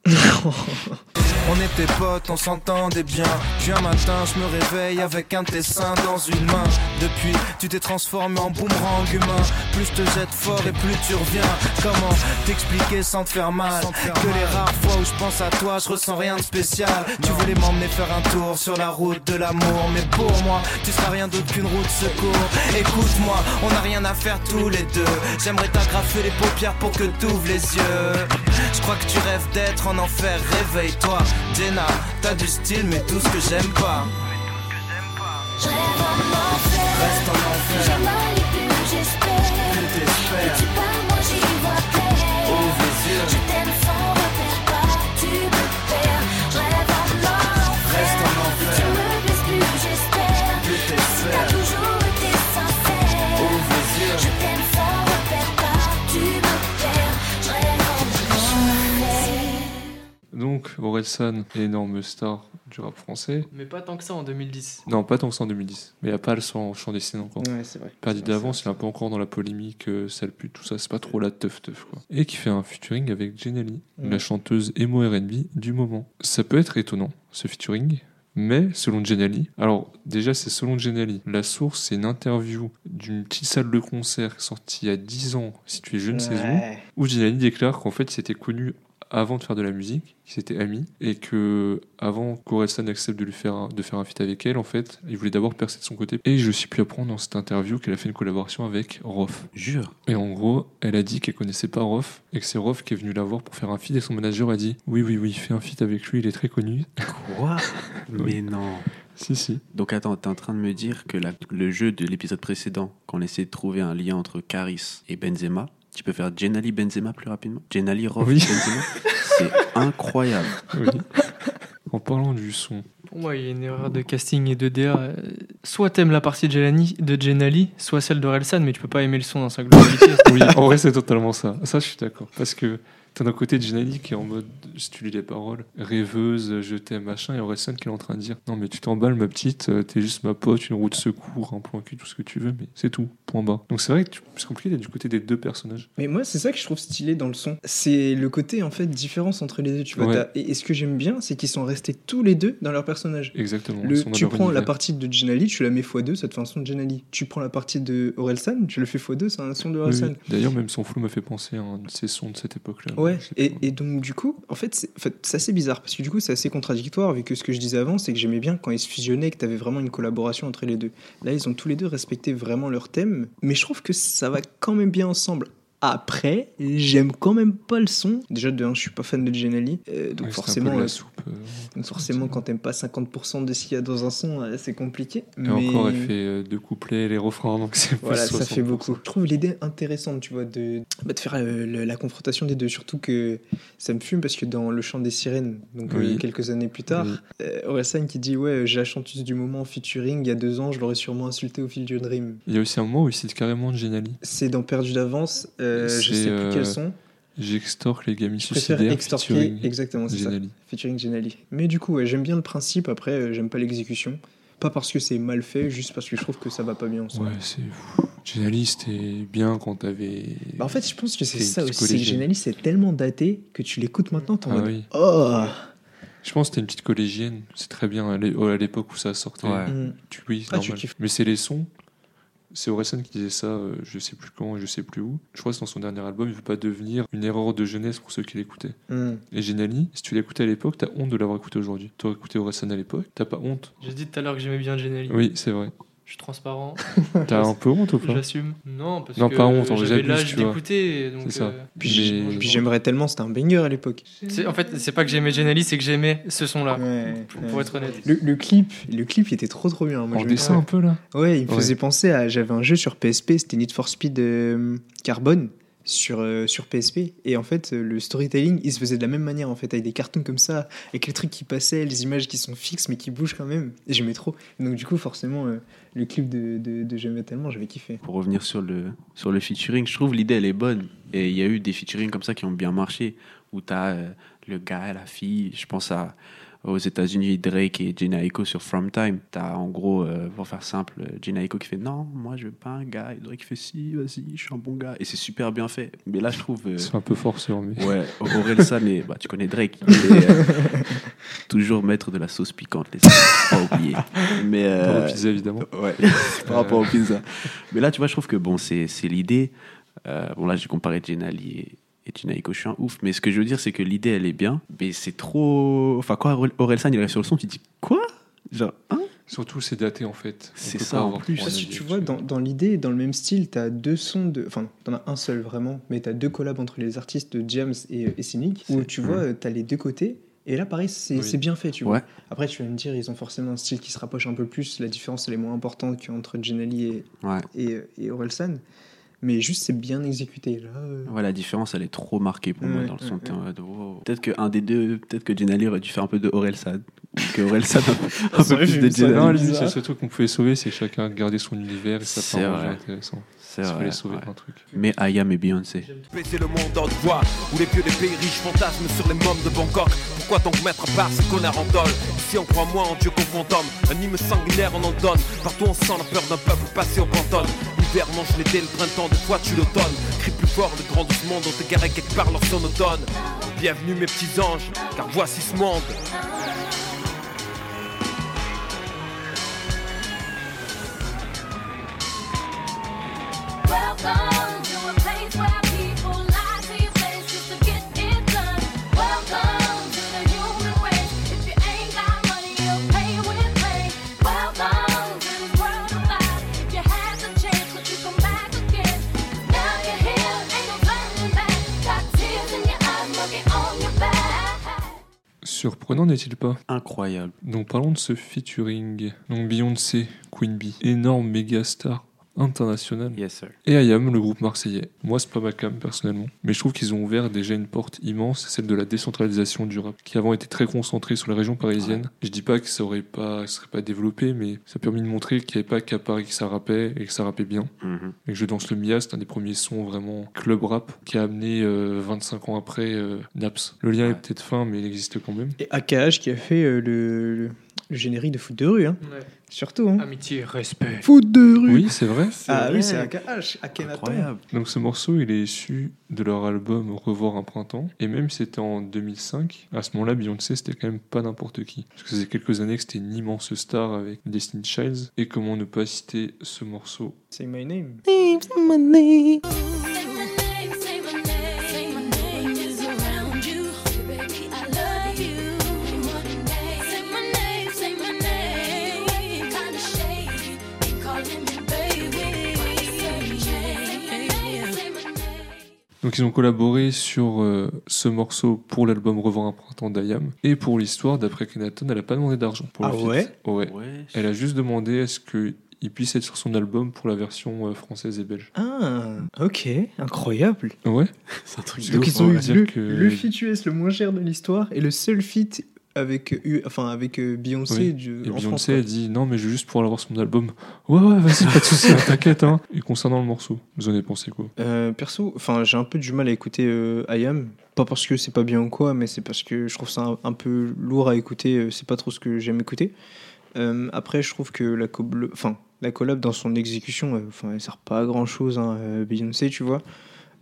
Speaker 10: On était potes, on s'entendait bien. Puis un matin, je me réveille avec un dessin dans une main. Depuis, tu t'es transformé en boomerang humain. Plus je te jette fort et plus tu reviens. Comment t'expliquer sans te faire mal? Que les rares fois où je pense à toi, je ressens rien de spécial. Tu voulais m'emmener faire un tour sur la route de l'amour. Mais pour moi, tu seras rien d'autre qu'une route secours. Écoute-moi, on n'a rien à faire tous les deux. J'aimerais t'agrafer les paupières pour que t'ouvres les yeux. Je crois que tu rêves d'être en enfer, réveille-toi. Jenna, t'as du style, mais tout ce que j'aime pas. Reste en enfer.
Speaker 1: Donc, Orelsan, énorme star du rap français.
Speaker 2: Mais pas tant que ça en 2010.
Speaker 1: Non, pas tant que ça en 2010. Mais il n'y a pas le son en chant dessin encore.
Speaker 4: Ouais, c'est vrai.
Speaker 1: Perdu d'avance,
Speaker 4: c'est
Speaker 1: il est un peu encore dans la polémique, euh, sale pute, tout ça, c'est pas trop la teuf teuf quoi. Et qui fait un featuring avec Jenali,
Speaker 4: Mm.
Speaker 1: la chanteuse emo R&B du moment. Ça peut être étonnant, ce featuring, mais selon Jenali, alors déjà c'est selon Jenali, la source c'est une interview d'une petite salle de concert sortie il y a 10 ans, si tu es jeune saison,
Speaker 4: Ouais.
Speaker 1: où Jenali déclare qu'en fait c'était connu avant de faire de la musique, qu'ils étaient amis, et que avant qu'Orelsan accepte de lui faire un- de faire un feat avec elle, en fait, il voulait d'abord percer de son côté. Et je suis pu apprendre dans cette interview qu'elle a fait une collaboration avec Rof.
Speaker 3: Jure.
Speaker 1: Et en gros, elle a dit qu'elle connaissait pas Rof, et que c'est Rof qui est venu la voir pour faire un feat, et son manager a dit oui, oui, oui, fais un feat avec lui, il est très connu.
Speaker 3: Quoi? Mais non.
Speaker 1: si, si.
Speaker 3: Donc attends, t'es en train de me dire que la- le jeu de l'épisode précédent, qu'on essayait de trouver un lien entre Caris et Benzema, tu peux faire Jenali Benzema plus rapidement Jenali Rof
Speaker 1: Oui.
Speaker 3: Benzema C'est incroyable.
Speaker 1: Oui. en parlant du son,
Speaker 2: Pour moi, il y a une erreur de casting et de DA. Soit t'aimes la partie de Jenali, soit celle de Relsan, mais tu peux pas aimer le son dans sa globalité.
Speaker 1: oui, en vrai, c'est totalement ça. Ça, je suis d'accord. Parce que T'as d'un côté Jenali qui est en mode, si tu lis les paroles, rêveuse, je t'aime, machin, et Orelsan qui est en train de dire Non, mais tu t'emballes, ma petite, euh, t'es juste ma pote, une roue de secours, un plan cul, tout ce que tu veux, mais c'est tout, point bas. Donc c'est vrai que tu- c'est compliqué d'être du côté des deux personnages.
Speaker 4: Mais moi, c'est ça que je trouve stylé dans le son. C'est le côté, en fait, différence entre les deux. Tu vois,
Speaker 1: Ouais.
Speaker 4: et, et ce que j'aime bien, c'est qu'ils sont restés tous les deux dans leur personnage.
Speaker 1: Exactement.
Speaker 4: Le-
Speaker 1: ils sont dans
Speaker 4: tu prends la partie de Jenali, tu la mets x2, ça te fait un son de Jenali. Tu prends la partie de Orelsan, tu le fais x2, c'est un son de Orelsan.
Speaker 1: oui. D'ailleurs, même son flow m'a fait penser à un de ces sons de cette époque-là.
Speaker 4: Ouais,
Speaker 1: Je sais
Speaker 4: et, donc du coup, en fait, c'est en fait, c'est assez bizarre parce que du coup, c'est assez contradictoire vu que ce que je disais avant, c'est que j'aimais bien quand ils se fusionnaient, que tu avais vraiment une collaboration entre les deux. Là, ils ont tous les deux respecté vraiment leur thème, mais je trouve que ça va quand même bien ensemble. Après, j'aime quand même pas le son. Déjà, de un, je suis pas fan de Genali, euh, donc
Speaker 1: Ouais,
Speaker 4: forcément,
Speaker 1: la
Speaker 4: euh,
Speaker 1: soupe. euh,
Speaker 4: donc forcément, quand t'aimes pas 50% de ce qu'il y a dans un son, euh, c'est compliqué.
Speaker 1: Et
Speaker 4: mais...
Speaker 1: encore, elle fait deux couplets et les refrains, donc c'est plus
Speaker 4: Voilà, ça fait
Speaker 1: 60%.
Speaker 4: beaucoup. Je trouve l'idée intéressante, tu vois, de, bah, de faire la confrontation des deux. Surtout que ça me fume parce que dans Le chant des sirènes, donc
Speaker 1: Oui.
Speaker 4: quelques années plus tard,
Speaker 1: Oui.
Speaker 4: Orelsan qui dit Ouais, j'ai la chanteuse du moment en featuring, il y a deux ans, je l'aurais sûrement insulté au fil du Dream.
Speaker 1: Il y a aussi un moment où il cite carrément Geniali.
Speaker 4: C'est dans Perdu d'avance, euh, je
Speaker 1: C'est,
Speaker 4: sais plus
Speaker 1: euh,
Speaker 4: quel son.
Speaker 1: J'extorque les gamins
Speaker 4: Je préfère
Speaker 1: suicidaires.
Speaker 4: extorquer,
Speaker 1: featuring
Speaker 4: exactement, c'est ça. Featuring Genali. Mais du coup, ouais, j'aime bien le principe, après, euh, j'aime pas l'exécution. Pas parce que c'est mal fait, juste parce que je trouve que ça va pas bien ensemble.
Speaker 1: Ouais, c'est. Geniali, c'était bien quand t'avais.
Speaker 4: Bah en fait, je pense que c'est ça aussi. C'est que. Genali, c'est tellement daté que tu l'écoutes maintenant, t'es en
Speaker 1: Ah
Speaker 4: mode
Speaker 1: oui.
Speaker 4: Oh
Speaker 1: Je pense que t'es une petite collégienne. C'est très bien à à l'époque où ça sortait.
Speaker 3: Ouais.
Speaker 4: Mm.
Speaker 1: Tu, oui,
Speaker 4: Ah, tu kiffes.
Speaker 1: Mais c'est les sons. C'est Orelsan qui disait ça, euh, je sais plus quand, je sais plus où. Je crois que c'est dans son dernier album, il veut pas devenir une erreur de jeunesse pour ceux qui l'écoutaient.
Speaker 4: Mm.
Speaker 1: Et Geniali, si tu l'écoutais à l'époque, t'as honte de l'avoir écouté aujourd'hui. T'aurais écouté Orelsan à l'époque, t'as pas honte.
Speaker 2: J'ai dit tout à l'heure que j'aimais bien Genali.
Speaker 1: Oui, c'est vrai.
Speaker 2: Je suis transparent.
Speaker 1: T'as un peu honte ou pas
Speaker 2: J'assume. Non, parce
Speaker 1: Non,
Speaker 2: que
Speaker 1: pas honte,
Speaker 2: j'avais l'âge d'écouter.
Speaker 1: C'est ça.
Speaker 2: euh,
Speaker 4: Puis,
Speaker 1: Mais-
Speaker 4: j'ai- puis j'aimerais tellement, c'était un banger à l'époque.
Speaker 2: En fait, c'est pas que j'aimais Genali, c'est que j'aimais ce son-là.
Speaker 4: Ouais,
Speaker 2: Pour,
Speaker 4: ouais.
Speaker 2: pour être honnête.
Speaker 4: Le, le clip, le clip, il était trop trop bien. Moi,
Speaker 1: En
Speaker 4: je me-
Speaker 1: dessin un peu là
Speaker 4: Ouais, il me
Speaker 1: Ouais.
Speaker 4: faisait penser à. J'avais un jeu sur PSP, c'était Need for Speed euh, Carbone sur, euh, sur PSP. Et en fait, euh, le storytelling, il se faisait de la même manière, en fait, avec des cartons comme ça, avec les trucs qui passaient, les images qui sont fixes mais qui bougent quand même. Et j'aimais trop. Et donc, du coup, forcément, euh, le clip de, de, J'aimais tellement, j'avais kiffé.
Speaker 3: Pour revenir sur le, sur le featuring, je trouve l'idée elle est bonne. Et il y a eu des featuring comme ça qui ont bien marché, où tu as le gars, la fille, je pense à, aux États-Unis, Drake et Jenna Aiko sur From Time. Tu as en gros, euh, pour faire simple, Jenna Aiko qui fait non, moi je veux pas un gars, et Drake fait si, vas-y, je suis un bon gars. Et c'est super bien fait. Mais là, je trouve. euh,
Speaker 1: C'est un peu sur mais.
Speaker 3: Ouais, Orelsan, et, bah, tu connais Drake, il est euh, toujours maître de la sauce piquante, les amis, pas oublier. Mais,
Speaker 1: Par rapport pizza, évidemment.
Speaker 3: Ouais, par rapport au pizza. Mais là, tu vois, je trouve que bon, c'est l'idée. Bon, là, j'ai comparé Jenali et, et Tinaiko, je suis un ouf. Mais ce que je veux dire, c'est que l'idée, elle est bien. Mais c'est trop. Enfin, quand Aurel- Orelsan il arrive sur le son, tu te dis quoi? Genre, hein?
Speaker 1: Surtout, c'est daté en fait.
Speaker 3: C'est ça, en plus.
Speaker 4: Parce que tu vois, dans, dans l'idée, dans le même style, t'as deux sons de. Enfin, t'en as un seul vraiment, mais t'as deux collabs entre les artistes de James et, et Cynic, où tu vois, euh, t'as les deux côtés. Et là, pareil, c'est
Speaker 1: Oui.
Speaker 4: c'est bien fait, tu vois.
Speaker 3: Ouais.
Speaker 4: Après, tu vas me dire, ils ont forcément un style qui se rapproche un peu plus. La différence, elle est moins importante qu'entre Genali et,
Speaker 3: Ouais.
Speaker 4: et, et Orelsan. Mais juste, c'est bien exécuté. Là, euh,
Speaker 3: Ouais, la différence, elle est trop marquée pour moi
Speaker 4: Ouais,
Speaker 3: dans le son.
Speaker 4: ouais,
Speaker 3: en mode, wow. Peut-être qu'un des deux, peut-être que Jenali aurait dû faire un peu de Orelsan. Ou que Orelsan un, un
Speaker 4: C'est
Speaker 3: peu plus de
Speaker 4: bizarre.
Speaker 1: le seul truc qu'on pouvait sauver, c'est chacun garder son univers et ça
Speaker 3: C'est
Speaker 1: un rendu intéressant.
Speaker 3: C'est vrai.
Speaker 1: fallait sauver
Speaker 3: ouais.
Speaker 1: un truc.
Speaker 3: Mais Ayam et Beyoncé.
Speaker 8: Baiser le monde en voix Où les vieux des pays riches fantasment sur les mômes de Bangkok Pourquoi donc mettre à part ces connards en dol? Ici on croit moins en Dieu qu'au fantôme Un hymne sanguinaire on en donne Partout on sent la peur d'un peuple passé au pantone L'hiver mange l'été, le printemps, des fois tu l'automne. Crie plus fort le grand doucement dont égaré quelque part leur sonotone Bienvenue mes petits anges, car voici ce monde
Speaker 1: Surprenant n'est-il pas?
Speaker 3: Incroyable.
Speaker 1: Donc parlons de ce featuring. Donc Beyoncé, Queen Bee, énorme méga star international.
Speaker 3: Yes, sir.
Speaker 1: Et IAM, le groupe marseillais. Moi, c'est pas ma cam personnellement, mais je trouve qu'ils ont ouvert déjà une porte immense, celle de la décentralisation du rap, qui avant était très concentrée sur la région parisienne. Je dis pas que ça aurait pas, ça serait pas développé, mais ça a permis de montrer qu'il n'y avait pas qu'à Paris que ça rappait et que ça rappait bien.
Speaker 3: Mhm.
Speaker 1: Et que Je danse le Mia, c'est un des premiers sons vraiment club rap qui a amené euh, 25 ans après euh, Naps. Le lien
Speaker 3: Ouais.
Speaker 1: est peut-être fin, mais il existe quand même.
Speaker 4: Et AKH qui a fait euh, le, le, le générique de foot de rue, hein. Surtout. Hein.
Speaker 2: Amitié, respect.
Speaker 4: Foot de rue
Speaker 1: Oui, c'est vrai.
Speaker 4: Ah oui, c'est AKH, Akhenaton.
Speaker 3: Incroyable.
Speaker 1: Donc ce morceau, il est issu de leur album Revoir un printemps. Et même si c'était en 2005, à ce moment-là, Beyoncé, c'était quand même pas n'importe qui. Parce que ça faisait quelques années que c'était une immense star avec Destiny Childs. Et comment ne pas citer ce morceau?
Speaker 4: Say my name.
Speaker 6: Say my name,
Speaker 1: Donc ils ont collaboré sur euh, ce morceau pour l'album Revoir un printemps d'Ayam. Et pour l'histoire, d'après Kenaton, elle a pas demandé d'argent pour le
Speaker 4: Ah
Speaker 1: feat.
Speaker 4: ouais?
Speaker 1: Ouais.
Speaker 3: Ouais.
Speaker 1: Elle a juste demandé à ce qu'il puisse être sur son album pour la version euh, française et belge.
Speaker 4: Ah, ok, incroyable.
Speaker 1: Ouais.
Speaker 3: C'est un truc
Speaker 4: Donc ils ont
Speaker 1: on
Speaker 4: eu le,
Speaker 1: que-
Speaker 4: le feat US le moins cher de l'histoire et le seul feat avec, enfin, avec euh, Beyoncé
Speaker 1: Oui.
Speaker 4: du,
Speaker 1: Et
Speaker 4: en France.
Speaker 1: Beyoncé a dit non, mais juste pour l'avoir sur mon album. Ouais, ouais, vas-y, pas de soucis, hein, t'inquiète. Hein. Et concernant le morceau, vous en avez pensé quoi?
Speaker 4: Euh, perso, enfin, j'ai un peu du mal à écouter euh, IAM. Pas parce que c'est pas bien ou quoi, mais c'est parce que je trouve ça un, un peu lourd à écouter. euh, C'est pas trop ce que j'aime écouter. Euh, après, je trouve que la, co- enfin, la collab dans son exécution, enfin, elle sert pas à grand chose, hein, Beyoncé, tu vois.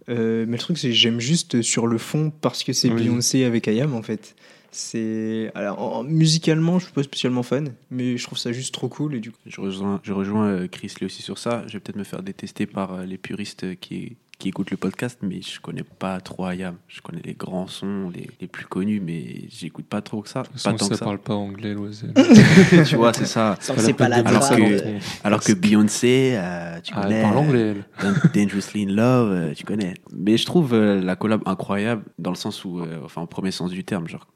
Speaker 4: Mais le truc, c'est que j'aime juste sur le fond parce que c'est
Speaker 1: Oui.
Speaker 4: Beyoncé avec IAM en fait. C'est alors en- en- musicalement, je suis pas spécialement fan, mais je trouve ça juste trop cool et du coup.
Speaker 3: Je rejoins, je rejoins euh, Chris Lee aussi sur ça. Je vais peut-être me faire détester par euh, les puristes qui, qui écoutent le podcast, mais je connais pas trop IAM. Je connais les grands sons, les, les plus connus, mais j'écoute pas trop que ça.
Speaker 1: De toute
Speaker 3: Pas tant
Speaker 1: ça
Speaker 3: que ça.
Speaker 1: parle pas anglais, l'oiselle.
Speaker 3: tu vois, c'est ça.
Speaker 4: C'est pas la
Speaker 3: Alors que- Alors que Beyoncé, euh, tu
Speaker 1: Ah,
Speaker 3: connais.
Speaker 1: elle parle anglais, elle.
Speaker 3: Dan- Dangerously in Love, euh, tu connais. Mais je trouve euh, la collab incroyable dans le sens où, euh, enfin, au premier sens du terme, genre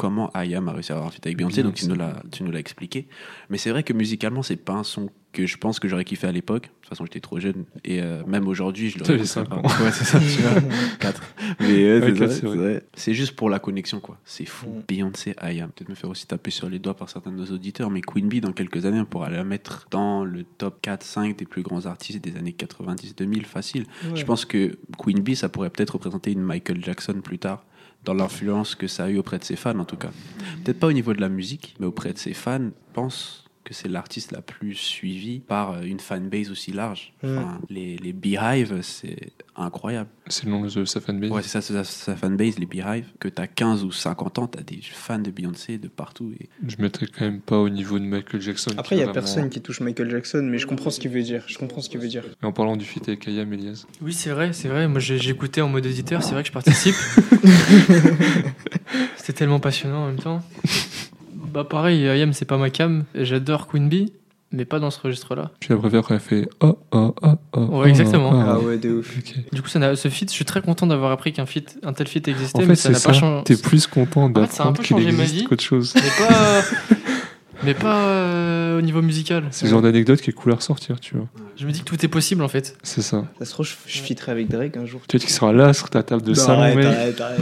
Speaker 3: comment IAM a réussi à avoir un feat avec Beyoncé, donc tu nous l'as, tu nous l'as expliqué. Mais c'est vrai que musicalement, c'est pas un son que je pense que j'aurais kiffé à l'époque. De toute façon, j'étais trop jeune. Et euh, même aujourd'hui, je le
Speaker 1: ans.
Speaker 3: Ouais, c'est ça, tu vois. 4. Mais euh,
Speaker 1: Ouais,
Speaker 3: c'est,
Speaker 1: quatre,
Speaker 3: vrai,
Speaker 1: c'est
Speaker 3: juste pour la connexion, quoi. C'est fou.
Speaker 4: Mm.
Speaker 3: Beyoncé, IAM. Peut-être me faire aussi taper sur les doigts par certains de nos auditeurs, mais Queen Bee, dans quelques années, on pourra la mettre dans le top 4-5 des plus grands artistes des années 90-2000, facile. Je pense que Queen Bee, ça pourrait peut-être représenter une Michael Jackson plus tard, dans l'influence que ça a eu auprès de ses fans en tout cas. Peut-être pas au niveau de la musique, mais auprès de ses fans, pense que c'est l'artiste la plus suivie par euh, une fanbase aussi large. Enfin, les, les Beehive, c'est incroyable.
Speaker 1: C'est le nom de sa fanbase.
Speaker 3: Ouais, c'est ça, c'est sa, sa fanbase, les Beehive. Que t'as 15 ou 50 ans, t'as des fans de Beyoncé de partout. Et...
Speaker 1: Je mettrais quand même pas au niveau de Michael Jackson.
Speaker 4: Après, il
Speaker 1: qui
Speaker 4: y a
Speaker 1: vraiment-
Speaker 4: personne qui touche Michael Jackson, mais je comprends ce qu'il veut dire. Je comprends ce qu'il veut dire.
Speaker 1: Et en parlant du feat avec Ayam Elias.
Speaker 2: Oui, c'est vrai, c'est vrai. Moi, j'ai écouté en mode auditeur, c'est vrai que je participe. C'était tellement passionnant en même temps. Bah, pareil, IAM, c'est pas ma cam. J'adore Queen Bee, mais pas dans ce registre-là.
Speaker 1: Puis la préfère quand elle fait oh oh oh oh.
Speaker 2: Ouais, exactement.
Speaker 1: oh, oh.
Speaker 4: Ah ouais, de ouf.
Speaker 1: Ok.
Speaker 2: Du coup, ça n'a- ce feat, je suis très content d'avoir appris qu'un feat, un tel feat existait,
Speaker 1: En
Speaker 2: mais
Speaker 1: fait,
Speaker 2: ça
Speaker 1: c'est
Speaker 2: n'a
Speaker 1: ça.
Speaker 2: pas changé.
Speaker 1: T'es plus content
Speaker 2: fait, ça a un
Speaker 1: d'apprendre
Speaker 2: peu
Speaker 1: qu'il
Speaker 2: changé ma
Speaker 1: existe
Speaker 2: vie.
Speaker 1: qu'autre chose.
Speaker 2: Mais pas, mais pas euh, au niveau musical.
Speaker 1: C'est le genre d'anecdote qui est cool à ressortir, tu vois.
Speaker 2: Je me dis que tout est possible en fait.
Speaker 1: C'est ça.
Speaker 4: Ça se trouve, je, je fitterai avec Drake un jour.
Speaker 1: Peut-être qu'il sera là sur ta table de
Speaker 4: Non,
Speaker 1: salon,
Speaker 4: arrête,
Speaker 1: mec.
Speaker 4: arrête, arrête.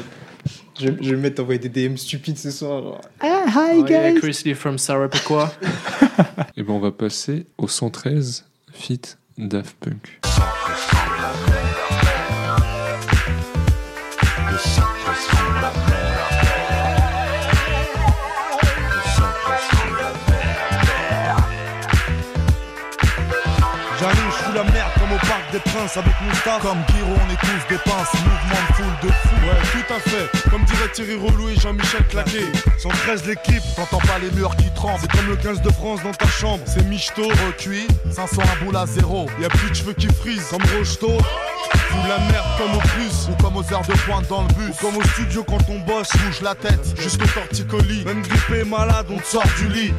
Speaker 4: Je, je vais me mettre t'envoyer des DM stupides ce soir. genre.
Speaker 2: Oh, yeah, Chris Lee from Sarapequa.
Speaker 1: Et ben on va passer au 113 feat Daft Punk.
Speaker 11: Parc des princes avec Moustapha. Comme Giro, on est tous des pinces, mouvement de foule de fou. Ouais, tout à fait. Comme dirait Thierry Relou et Jean-Michel Claquet. 113 l'équipe, t'entends pas les murs qui tremblent. C'est comme le 15 de France dans ta chambre. C'est michto, recuit, 500 un boule à zéro. Y'a plus de cheveux qui frisent, comme Rocheteau. Fous la merde comme au plus, ou comme aux heures de pointe dans le bus. Ou comme au studio quand on bosse, bouge la tête jusqu'au torticolis. Même grippé, malade, on te sort du lit.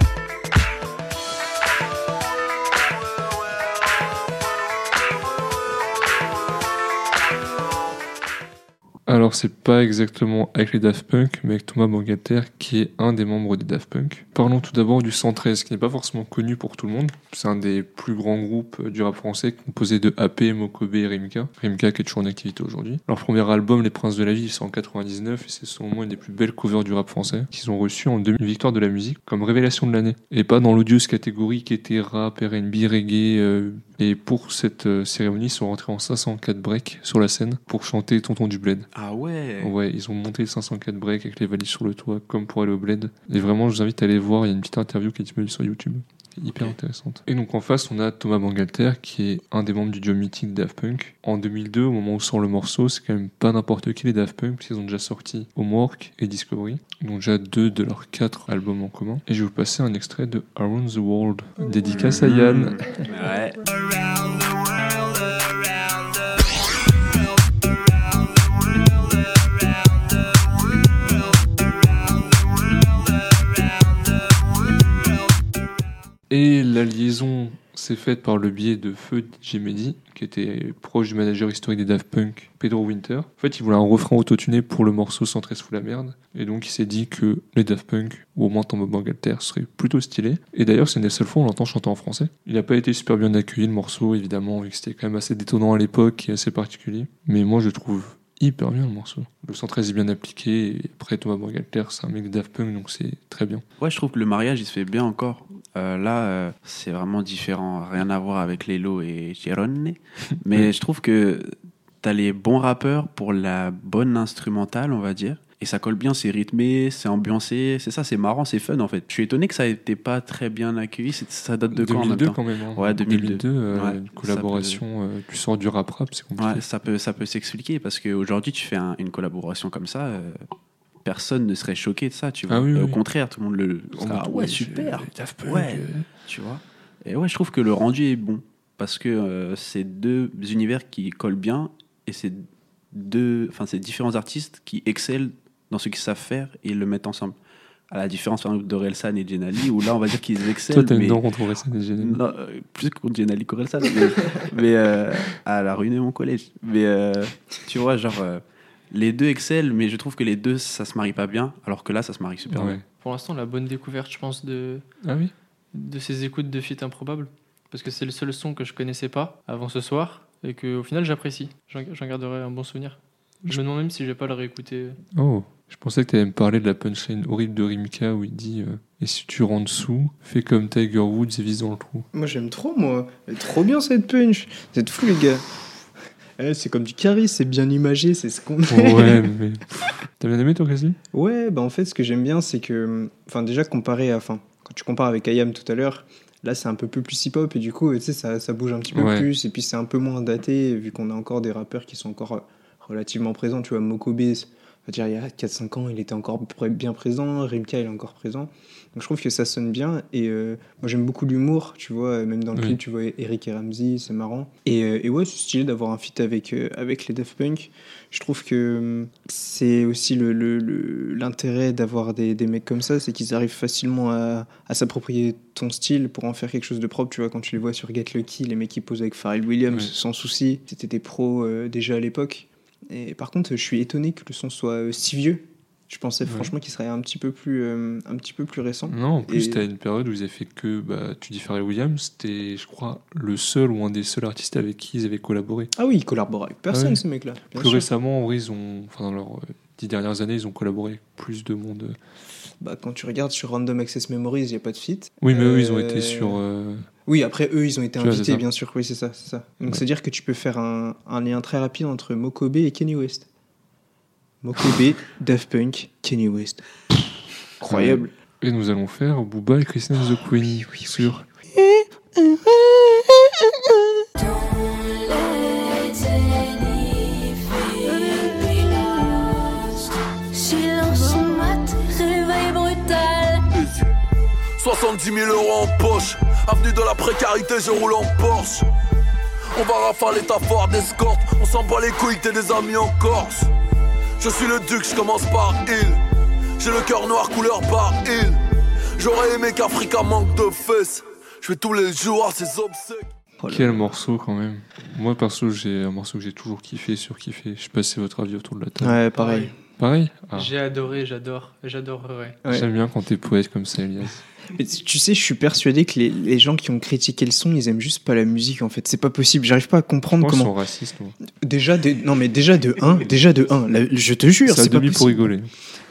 Speaker 1: Alors, c'est pas exactement avec les Daft Punk, mais avec Thomas Bangalter, qui est un des membres des Daft Punk. Parlons tout d'abord du 113, qui n'est pas forcément connu pour tout le monde. C'est un des plus grands groupes euh, du rap français, composé de AP, Mokobe et Rimka. Rimka qui est toujours en activité aujourd'hui. Leur premier album, Les Princes de la Vie, c'est en 99, et c'est moi une des plus belles covers du rap français, qu'ils ont reçu en 2000 victoire de la musique comme révélation de l'année. Et pas dans l'odieuse catégorie qui était rap, RB, reggae. euh, et pour cette euh, cérémonie, ils sont rentrés en 504 breaks sur la scène pour chanter Tonton du Bled.
Speaker 3: Ah ouais
Speaker 1: Ouais, ils ont monté 504 breaks avec les valises sur le toit, comme pour aller au bled. Et vraiment, je vous invite à aller voir. Il y a une petite interview qui est disponible sur YouTube. Hyper intéressante. Et donc en face, on a Thomas Bangalter, qui est un des membres du duo mythique Daft Punk. En 2002, au moment où sort le morceau, c'est quand même pas n'importe qui les Daft Punk, parce qu'ils ont déjà sorti Homework et Discovery. Donc déjà deux de leurs quatre albums en commun. Et je vais vous passer un extrait de Around the World, dédicace à Yann.
Speaker 3: Ouais.
Speaker 1: Et la liaison s'est faite par le biais de Feu DJ Mehdi, qui était proche du manager historique des Daft Punk, Pedro Winter. En fait, il voulait un refrain autotuné pour le morceau Centré sous la merde. Et donc, il s'est dit que les Daft Punk, ou au moins Tombo Bangalter, serait plutôt stylé. Et d'ailleurs, c'est une des seules fois où on l'entend chanter en français. Il n'a pas été super bien accueilli, le morceau, évidemment, vu que c'était quand même assez détonnant à l'époque et assez particulier. Mais moi, je trouve hyper bien le morceau. Le 113 est bien appliqué. Et après, Thomas Bangalter, c'est un mec de Daft Punk, donc c'est très bien.
Speaker 3: Ouais, je trouve que le mariage, il se fait bien encore. Euh, là, euh, c'est vraiment différent. Rien à voir avec Lelo et Girone. Mais je trouve que t'as les bons rappeurs pour la bonne instrumentale, on va dire. Et ça colle bien, c'est rythmé, c'est ambiancé. C'est ça, c'est marrant, c'est fun en fait. Je suis étonné que ça ait été pas très bien accueilli. Ça date de quand en même
Speaker 1: 2002
Speaker 3: temps
Speaker 1: quand même. hein.
Speaker 3: Ouais, 2002.
Speaker 1: euh,
Speaker 3: Ouais,
Speaker 1: une
Speaker 3: ça
Speaker 1: collaboration, euh, tu sors du rap rap, c'est compliqué.
Speaker 3: Ouais, ça peut, ça peut s'expliquer parce qu'aujourd'hui, tu fais un- une collaboration comme ça, euh, personne ne serait choqué de ça, tu vois.
Speaker 1: Ah oui,
Speaker 3: Au
Speaker 1: oui.
Speaker 3: contraire, tout le monde le. Sera, ouais, super.
Speaker 1: c'est Daft Punk,
Speaker 3: Ouais,
Speaker 1: euh.
Speaker 3: tu vois. Et ouais, je trouve que le rendu est bon parce que euh, c'est deux univers qui collent bien et c'est deux, enfin, c'est différents artistes qui excellent dans ce qu'ils savent faire et le mettent ensemble. À la différence par exemple d'Orelsan et Jenali, où là, on va dire qu'ils excellent.
Speaker 1: Toi, t'as une dent contre Orelsan et Jenali.
Speaker 3: non, euh, plus contre Jenali qu'Orelsan. Mais, mais euh, elle a ruiné mon collège. Mais euh, tu vois, genre, les deux excellent, mais je trouve que les deux, ça se marie pas bien, alors que là, ça se marie super
Speaker 1: Ouais.
Speaker 3: bien.
Speaker 2: Pour l'instant, la bonne découverte, je pense, de,
Speaker 1: Ah oui
Speaker 2: de ces écoutes de feat improbables. Parce que c'est le seul son que je connaissais pas avant ce soir et que au final j'apprécie. J'en garderai un bon souvenir. Je me demande même si je vais pas le réécouter.
Speaker 1: Oh, je pensais que tu allais me parler de la punchline horrible de Rimka où il dit euh, Et si tu rends dessous, fais comme Tiger Woods et vise dans le trou.
Speaker 4: Moi j'aime trop moi. Elle est trop bien cette punch. Vous êtes fous les gars. Eh, c'est comme du charisme, c'est bien imagé, c'est ce qu'on
Speaker 1: ouais, mais. T'as bien aimé toi, Cassie?
Speaker 4: Ouais, bah en fait, ce que j'aime bien, c'est que, enfin, déjà comparé à, enfin, quand tu compares avec Ayam tout à l'heure, là, c'est un peu plus hip-hop et du coup, tu sais, ça, ça bouge un petit peu
Speaker 1: Ouais.
Speaker 4: plus et puis c'est un peu moins daté vu qu'on a encore des rappeurs qui sont encore relativement présents. Tu vois, va dire, il y a 4-5 ans, il était encore bien présent. Rimka, il est encore présent. Donc je trouve que ça sonne bien et euh, moi j'aime beaucoup l'humour, tu vois, même dans le
Speaker 1: Oui.
Speaker 4: clip, tu vois Eric et Ramsey, c'est marrant. Et, euh, et ouais, c'est stylé d'avoir un feat avec, euh, avec les Daft Punk. Je trouve que c'est aussi le- le- le- l'intérêt d'avoir des, des mecs comme ça, c'est qu'ils arrivent facilement à, à s'approprier ton style pour en faire quelque chose de propre. Tu vois, quand tu les vois sur Get Lucky, les mecs qui posent avec Pharrell Williams sans souci, c'était des pros déjà à l'époque. Et par contre, je suis étonné que le son soit euh, si vieux. Je pensais
Speaker 1: Ouais.
Speaker 4: franchement qu'il serait un petit peu plus, euh, un petit peu plus récent.
Speaker 1: Non, en plus,
Speaker 4: Et-
Speaker 1: t'as une période où ils avaient fait que, bah, tu dis Pharrell Williams, c'était, je crois, le seul ou un des seuls artistes avec qui ils avaient collaboré.
Speaker 4: Ah oui, ils collaborent avec personne,
Speaker 1: Ah oui.
Speaker 4: ces mecs-là. bien
Speaker 1: Plus
Speaker 4: sûr.
Speaker 1: récemment, en vrai, ils ont, enfin, dans leurs euh, dix dernières années, ils ont collaboré avec plus de monde.
Speaker 4: Bah, quand tu regardes sur Random Access Memories, il n'y a pas de feat.
Speaker 1: Oui, mais eux, ils ont été sur. euh,
Speaker 4: Oui, après eux, ils ont été
Speaker 1: Tu
Speaker 4: invités, bien sûr. Oui, c'est ça, c'est ça. Donc,
Speaker 1: Ouais.
Speaker 4: c'est-à-dire que tu peux faire un, un lien très rapide entre Mokobe et Kenny West. Mokobe, Daft Punk, Kenny West. Incroyable.
Speaker 1: Et nous allons faire Booba et Christine the Queen sur
Speaker 6: Silence en mat, réveil brutal.
Speaker 10: 70 000 euros en poche. Avenue de la précarité, je roule en Porsche. On va rafaler ta Ford d'escorte. On s'en bat les couilles, t'es des amis en Corse. Je suis le duc, je commence par il. J'ai le cœur noir couleur par il. J'aurais aimé qu'Africa manque de fesses. Je vais tous les jours à ses obsèques.
Speaker 1: Quel morceau quand même. Moi perso, j'ai un morceau que j'ai toujours kiffé, surkiffé. Je sais pas si c'est votre avis autour de la table.
Speaker 4: Ouais, pareil.
Speaker 1: Pareil Ah.
Speaker 2: J'ai adoré, j'adore, j'adorerais.
Speaker 4: Ouais.
Speaker 1: J'aime bien quand t'es poète comme ça, Elias.
Speaker 4: Mais tu sais, je suis persuadé que les, les gens qui ont critiqué le son, ils aiment juste pas la musique en fait. C'est pas possible. J'arrive pas à comprendre
Speaker 1: Moi, ils sont
Speaker 4: comment.
Speaker 1: racistes, moi.
Speaker 4: Déjà de non mais déjà de 1, déjà de 1. la- je te jure,
Speaker 1: C'est
Speaker 4: pas
Speaker 1: demi pour
Speaker 4: possible.
Speaker 1: rigoler.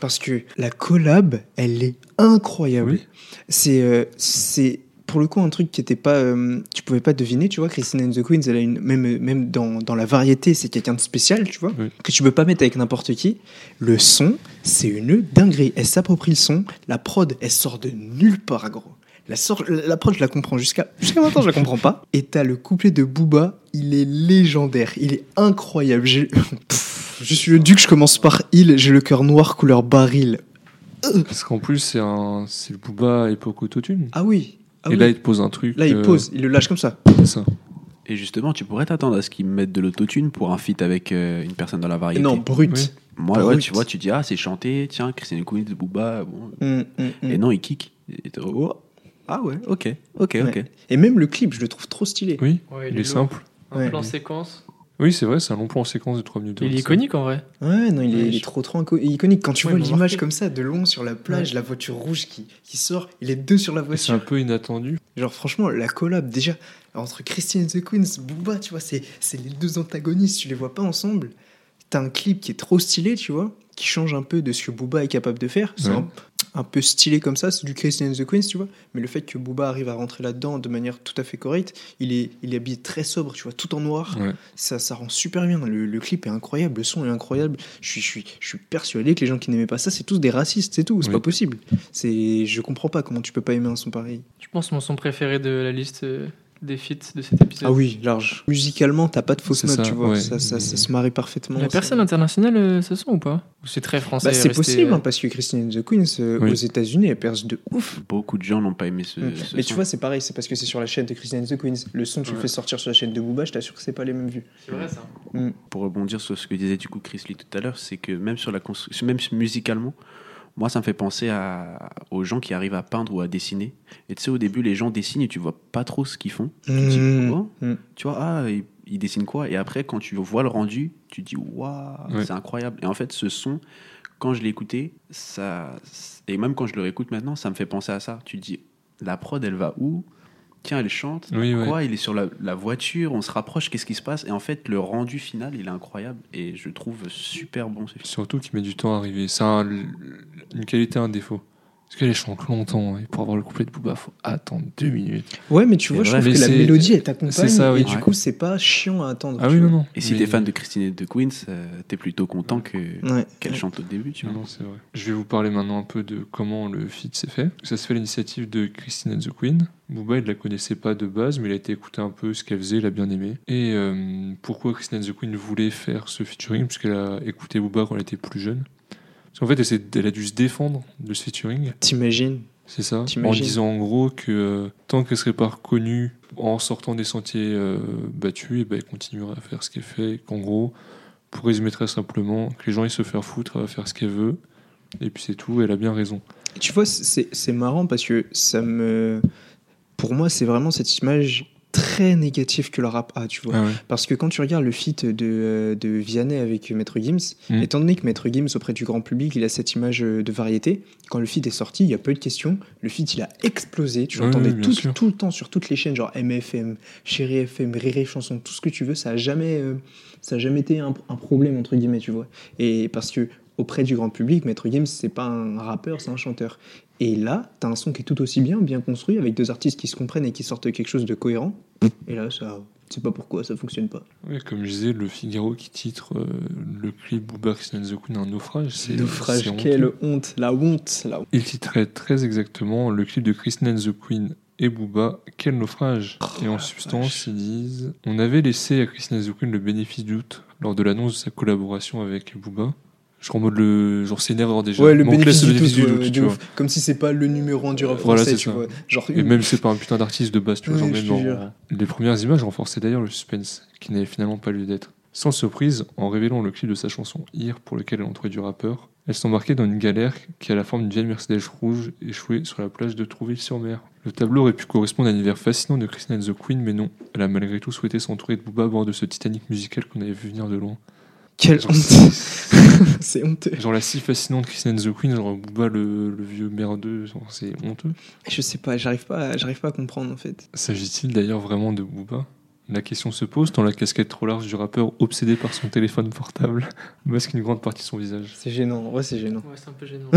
Speaker 4: Parce que la collab, elle est incroyable.
Speaker 1: Oui.
Speaker 4: C'est euh, c'est pour le coup un truc qui était pas euh, tu pouvais pas deviner, tu vois. Christine and the Queens, elle a une même même dans, dans la variété, c'est quelqu'un de spécial, tu vois,
Speaker 1: Oui.
Speaker 4: que tu peux pas mettre avec n'importe qui. Le son, c'est une dinguerie. Elle s'approprie le son. La prod, elle sort de nulle part, gros. La, sort, la prod, je la comprends jusqu'à jusqu'à maintenant, je la comprends pas. Et t'as le couplet de Booba, il est légendaire, il est incroyable. Pff, Je suis le duc, je commence par il, j'ai le cœur noir couleur baril.
Speaker 1: Parce qu'en plus, c'est un... c'est le Booba époque autotune.
Speaker 4: Ah oui. Ah
Speaker 1: Et
Speaker 4: oui.
Speaker 1: là, il te pose un truc.
Speaker 4: Là, il
Speaker 1: euh,
Speaker 4: pose, il le lâche comme ça.
Speaker 1: C'est ça.
Speaker 3: Et justement, tu pourrais t'attendre à ce qu'ils mettent de l'autotune pour un feat avec euh, une personne dans la variété.
Speaker 4: Non, brut.
Speaker 1: Oui.
Speaker 3: Moi, ouais, tu vois, tu dis, ah, c'est chanté, tiens, Christine Queens, Booba, bon.
Speaker 4: Hum, hum, hum.
Speaker 3: Et non, il kick. Et oh, ah ouais, ok, ok,
Speaker 4: Ouais.
Speaker 3: ok.
Speaker 4: Et même le clip, je le trouve trop stylé.
Speaker 1: Oui,
Speaker 2: Ouais,
Speaker 1: il,
Speaker 2: il
Speaker 1: est,
Speaker 2: est
Speaker 1: simple.
Speaker 2: Un
Speaker 4: Ouais.
Speaker 2: plan séquence.
Speaker 1: Oui, c'est vrai, c'est un long plan en séquence de 3 minutes.
Speaker 2: Il est iconique en vrai.
Speaker 4: Ouais, non, il est, il trop trop iconique. Quand tu
Speaker 2: Ouais,
Speaker 4: vois l'image comme ça, de long sur la plage, la voiture rouge qui, qui sort, il est deux sur la
Speaker 1: Et C'est un
Speaker 4: voiture.
Speaker 1: peu inattendu.
Speaker 4: Genre, franchement, la collab, déjà, entre Christine and the Queens, Booba, tu vois, c'est c'est les deux antagonistes, tu les vois pas ensemble. T'as un clip qui est trop stylé, tu vois, qui change un peu de ce que Booba est capable de faire. C'est
Speaker 1: Ouais.
Speaker 4: un, un peu stylé comme ça, c'est du Christine and the Queens, tu vois. Mais le fait que Booba arrive à rentrer là-dedans de manière tout à fait correcte, il est, il est habillé très sobre, tu vois, tout en noir.
Speaker 1: Ouais.
Speaker 4: Ça, ça rend super bien. Le, le clip est incroyable, le son est incroyable. Je suis, je suis, je suis persuadé que les gens qui n'aimaient pas ça, c'est tous des racistes, c'est tout. C'est
Speaker 1: Oui.
Speaker 4: pas possible. C'est, je comprends pas comment tu peux pas aimer un son pareil.
Speaker 2: Je pense mon son préféré de la liste euh, des feats de cet épisode.
Speaker 4: Ah oui, large. Musicalement, t'as pas de fausse
Speaker 1: C'est
Speaker 4: note,
Speaker 1: ça,
Speaker 4: tu vois.
Speaker 1: ouais.
Speaker 4: Ça, ça, ça se marie parfaitement.
Speaker 2: Il y a
Speaker 4: ça-
Speaker 2: personne international euh, ce son ou pas c'est très français
Speaker 4: Bah, c'est
Speaker 2: resté,
Speaker 4: possible,
Speaker 2: euh,
Speaker 4: hein, parce que Christine and the Queens, euh,
Speaker 1: Oui.
Speaker 4: aux États-Unis, elle perce de ouf.
Speaker 3: Beaucoup de gens n'ont pas aimé ce.
Speaker 4: Mm.
Speaker 3: ce
Speaker 4: Mais
Speaker 3: son.
Speaker 4: tu vois, c'est pareil, c'est parce que c'est sur la chaîne de Christine and the Queens. Le son, tu le fais sortir sur la chaîne de Booba, je t'assure que c'est pas les mêmes vues.
Speaker 2: C'est vrai ça.
Speaker 3: pour rebondir sur ce que disait du coup Chris Lee tout à l'heure, c'est que même sur la construction, même musicalement, moi ça me fait penser à, aux gens qui arrivent à peindre ou à dessiner. Et tu sais, au début, les gens dessinent et tu vois pas trop ce qu'ils font. Tu te dis,
Speaker 4: Mm.
Speaker 3: oh,
Speaker 4: Mm.
Speaker 3: tu vois, ah, ils, ils dessinent quoi? Et après, quand tu vois le rendu, tu te dis, waouh,
Speaker 1: Ouais.
Speaker 3: c'est incroyable. Et en fait, ce son, quand je l'ai écouté, ça, et même quand je le réécoute maintenant, ça me fait penser à ça. Tu te dis, la prod, elle va où? Tiens, elle chante.
Speaker 1: Oui, ouais.
Speaker 3: Quoi Il est sur la, la voiture, on se rapproche, qu'est-ce qui se passe? Et en fait, le rendu final, il est incroyable et je trouve super bon ce film.
Speaker 1: Surtout qu'il met du temps à arriver. C'est un- une qualité, un défaut. Parce qu'elle chante longtemps. Et pour avoir le couplet de Booba, faut attendre deux minutes.
Speaker 4: Ouais, mais tu vois, je trouve que la mélodie, elle t'accompagne.
Speaker 1: c'est ça, oui.
Speaker 4: Et du
Speaker 3: Ouais.
Speaker 4: coup, c'est pas chiant à attendre.
Speaker 1: Ah oui, non, non.
Speaker 3: Et si
Speaker 1: Mais-
Speaker 3: t'es fan de Christine et de Queens, euh, t'es plutôt content que
Speaker 4: Ouais.
Speaker 3: qu'elle chante au début, tu vois.
Speaker 1: non, c'est vrai. Je vais vous parler maintenant un peu de comment le feat s'est fait. Ça se fait à l'initiative de Christine and the Queen. Booba, il la connaissait pas de base, mais il a été écouté un peu ce qu'elle faisait, il a bien aimé. Et euh, pourquoi Christine and the Queen voulait faire ce featuring? Puisqu'elle a écouté Booba quand elle était plus jeune. Parce qu'en fait, elle, s'est- elle a dû se défendre de ce featuring.
Speaker 4: T'imagines?
Speaker 1: C'est ça. En
Speaker 4: T'imagines?
Speaker 1: disant en gros que euh, tant qu'elle serait pas reconnue en sortant des sentiers euh, battus, et ben, elle continuerait à faire ce qu'elle fait. Et Qu'en gros, pour résumer très simplement, que les gens ils se faire foutre, elle va faire ce qu'elle veut. Et puis c'est tout, elle a bien raison.
Speaker 4: Tu vois, c'est c'est marrant parce que ça me. Pour moi, c'est vraiment cette image très négative que le rap a, tu vois.
Speaker 1: Ah ouais.
Speaker 4: Parce que quand tu regardes le feat de, euh, de Vianney avec Maître Gims,
Speaker 1: Mm.
Speaker 4: étant donné que Maître Gims, auprès du grand public, il a cette image euh, de variété, quand le feat est sorti, il y a pas eu de questions. Le feat, il a explosé. Tu l'entendais tout, tout le temps sur toutes les chaînes, genre MFM, Chéri FM, Rire Chanson, tout ce que tu veux. Ça a jamais, euh, ça a jamais été un, un problème, entre guillemets, tu vois. Et parce que auprès du grand public, Maître Gims, c'est pas un rappeur, c'est un chanteur. Et là, t'as un son qui est tout aussi bien, bien construit, avec deux artistes qui se comprennent et qui sortent quelque chose de cohérent. Et là, ça, sais pas pourquoi, ça fonctionne pas.
Speaker 1: Ouais, comme je disais, le Figaro qui titre euh, le clip Booba Christian the Queen un naufrage. C'est
Speaker 4: Naufrage, quelle honte, la honte, la honte.
Speaker 1: Il titrait très exactement le clip de Christian the Queen et Booba, quel naufrage. et en substance, ils disent On avait laissé à Christian the Queen le bénéfice du doute lors de l'annonce de sa collaboration avec Booba. Je crois en mode le. Genre, c'est une erreur déjà.
Speaker 4: Ouais, le bénéfice
Speaker 1: laisse
Speaker 4: du doute, ouais,
Speaker 1: tu vois.
Speaker 4: Comme si c'est pas le numéro 1 du rap
Speaker 1: Voilà,
Speaker 4: français, tu
Speaker 1: ça.
Speaker 4: vois. Genre,
Speaker 1: Et même c'est pas un putain d'artiste de base, tu vois. Genre même. Les premières images renforçaient d'ailleurs le suspense, qui n'avait finalement pas lieu d'être. Sans surprise, en révélant le clip de sa chanson Here, pour lequel elle entourait du rappeur, elle s'embarquait dans une galère qui a la forme d'une vieille Mercedes rouge échouée sur la plage de Trouville-sur-Mer. Le Le tableau aurait pu correspondre à l'univers fascinant de Christine and the Queen, mais non. Elle a malgré tout souhaité s'entourer de Booba à bord de ce Titanic musical qu'on avait vu venir de loin.
Speaker 4: Quelle
Speaker 1: Genre,
Speaker 4: honte C'est honteux.
Speaker 1: Genre la si fascinante Christine and the Queen, genre Booba le, le vieux merdeux, c'est honteux.
Speaker 4: Je sais pas, j'arrive pas, j'arrive pas à comprendre en fait.
Speaker 1: S'agit-il d'ailleurs vraiment de Booba? La question se pose tant la casquette trop large du rappeur obsédé par son téléphone portable masque une grande partie de son visage.
Speaker 4: C'est gênant, en vrai c'est gênant.
Speaker 2: Ouais, c'est un peu gênant.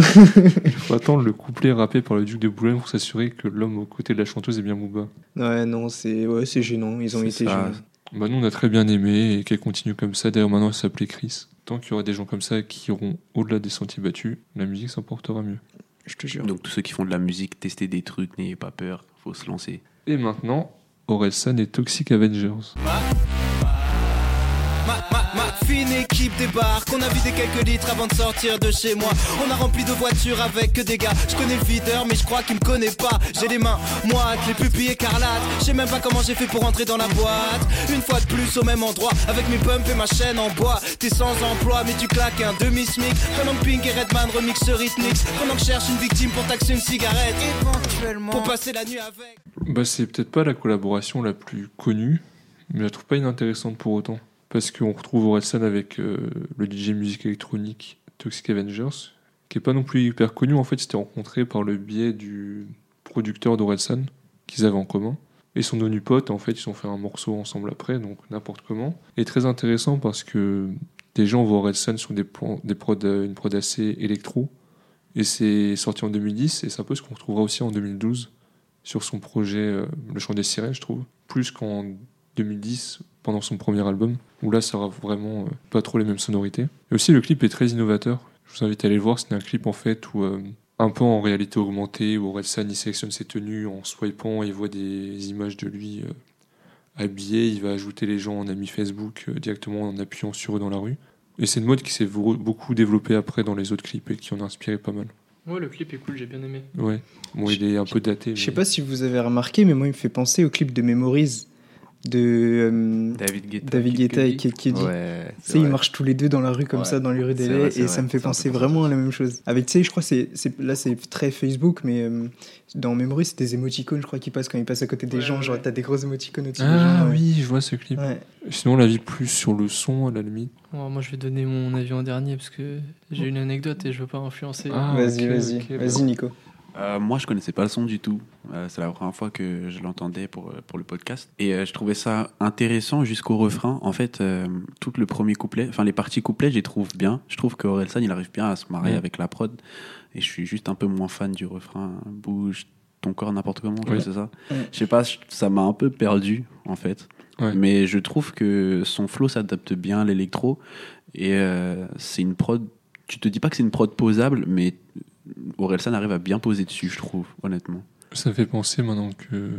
Speaker 1: Il faut attendre le couplet rappé par le duc de Boulogne pour s'assurer que l'homme aux côtés de la chanteuse est bien Booba.
Speaker 4: Ouais, non, c'est ouais, c'est gênant, ils ont été
Speaker 3: ça.
Speaker 4: gênants.
Speaker 1: Bah nous on a très bien aimé et qu'elle continue comme ça. D'ailleurs maintenant elle s'appelait Chris. Tant qu'il y aura des gens comme ça qui iront au-delà des sentiers battus, la musique s'emportera mieux.
Speaker 4: Je te jure.
Speaker 3: Donc tous ceux qui font de la musique, tester des trucs, n'ayez pas peur, faut se lancer.
Speaker 1: Et maintenant, Orelsan et Toxic Avengers.
Speaker 8: Ma, ma, ma fine équipe débarque, on a vidé quelques litres avant de sortir de chez moi. On a rempli de voitures avec que des gars. Je connais le videur, mais je crois qu'il me connaît pas. J'ai les mains moites, les pupilles écarlates. Je sais même pas comment j'ai fait pour entrer dans la boîte. Une fois de plus au même endroit, avec mes pumps et ma chaîne en bois. T'es sans emploi, mais tu claques un demi-smic. Pendant que Pink et Redman remixent ce rythmix. Pendant que je cherche une victime pour taxer une cigarette. Éventuellement, pour passer la nuit avec.
Speaker 1: Bah c'est peut-être pas la collaboration la plus connue, mais je la trouve pas inintéressante pour autant. Parce qu'on retrouve Orelsan avec euh, le DJ musique électronique Toxic Avengers, qui est pas non plus hyper connu. En fait, c'était rencontré par le biais du producteur d'Orelsan, qu'ils avaient en commun. Et sont devenus potes, en fait, ils ont fait un morceau ensemble après, donc n'importe comment. Et très intéressant parce que des gens voient Orelsan sur des, des prods, euh, une prod assez électro. Et c'est sorti en 2010, et c'est un peu ce qu'on retrouvera aussi en 2012 sur son projet euh, Le Chant des Sirènes, je trouve. Plus qu'en 2010, pendant son premier album, où là, ça aura vraiment euh, pas trop les mêmes sonorités. Et aussi, le clip est très innovateur. Je vous invite à aller le voir. C'est un clip, en fait, où, euh, un peu en réalité augmentée, où Orelsan, il sélectionne ses tenues en swipant, il voit des images de lui euh, habillé. Il va ajouter les gens en ami Facebook euh, directement en appuyant sur eux dans la rue. Et c'est une mode qui s'est beaucoup développée après dans les autres clips et qui en a inspiré pas mal.
Speaker 2: Ouais, le clip est cool, j'ai bien aimé.
Speaker 1: Ouais. Bon, il est un peu daté.
Speaker 4: Je sais pas si vous avez remarqué, mais moi il me fait penser au clip de Memories de euh,
Speaker 3: David Guetta.
Speaker 4: David Guetta et Kid Cudi.
Speaker 3: Ouais.
Speaker 4: Tu sais, ils marchent tous les deux dans la rue comme
Speaker 3: Ouais.
Speaker 4: ça, dans les rues d'LA,
Speaker 3: vrai,
Speaker 4: et ça
Speaker 3: vrai.
Speaker 4: me fait penser vraiment à la même chose. Avec, tu sais, je crois, c'est, c'est, là c'est très Facebook, mais euh, dans Memory, c'est des émoticônes, je crois, qui passent quand ils passent à côté des
Speaker 2: Ouais,
Speaker 4: gens.
Speaker 2: ouais,
Speaker 4: Genre, t'as des gros émoticônes au-dessus des
Speaker 1: Ah
Speaker 4: gens. ouais.
Speaker 1: oui, je vois ce clip.
Speaker 4: Ouais.
Speaker 1: Sinon, la vie plus sur le son, à la limite.
Speaker 2: Moi, je vais donner mon avis en dernier parce que j'ai une anecdote et je veux pas influencer.
Speaker 1: Ah,
Speaker 4: vas-y, vas-y, vas-y. Nico.
Speaker 3: Euh, moi, je connaissais pas le son du tout. Euh, c'est la première fois que je l'entendais pour, euh, pour le podcast. Et euh, je trouvais ça intéressant jusqu'au refrain. En fait, euh, tout le premier couplet, enfin les parties couplets, je les trouve bien. Je trouve que Orelsan, il arrive bien à se marier
Speaker 1: Ouais.
Speaker 3: avec la prod. Et je suis juste un peu moins fan du refrain. Bouge ton corps n'importe comment, crois, c'est ça.
Speaker 4: Ouais.
Speaker 3: Je sais pas, ça m'a un peu perdu, en fait.
Speaker 1: Ouais.
Speaker 3: Mais je trouve que son flow s'adapte bien à l'électro. Et euh, c'est une prod. Tu te dis pas que c'est une prod posable, mais Orelsan arrive à bien poser dessus, je trouve, honnêtement.
Speaker 1: Ça fait penser maintenant que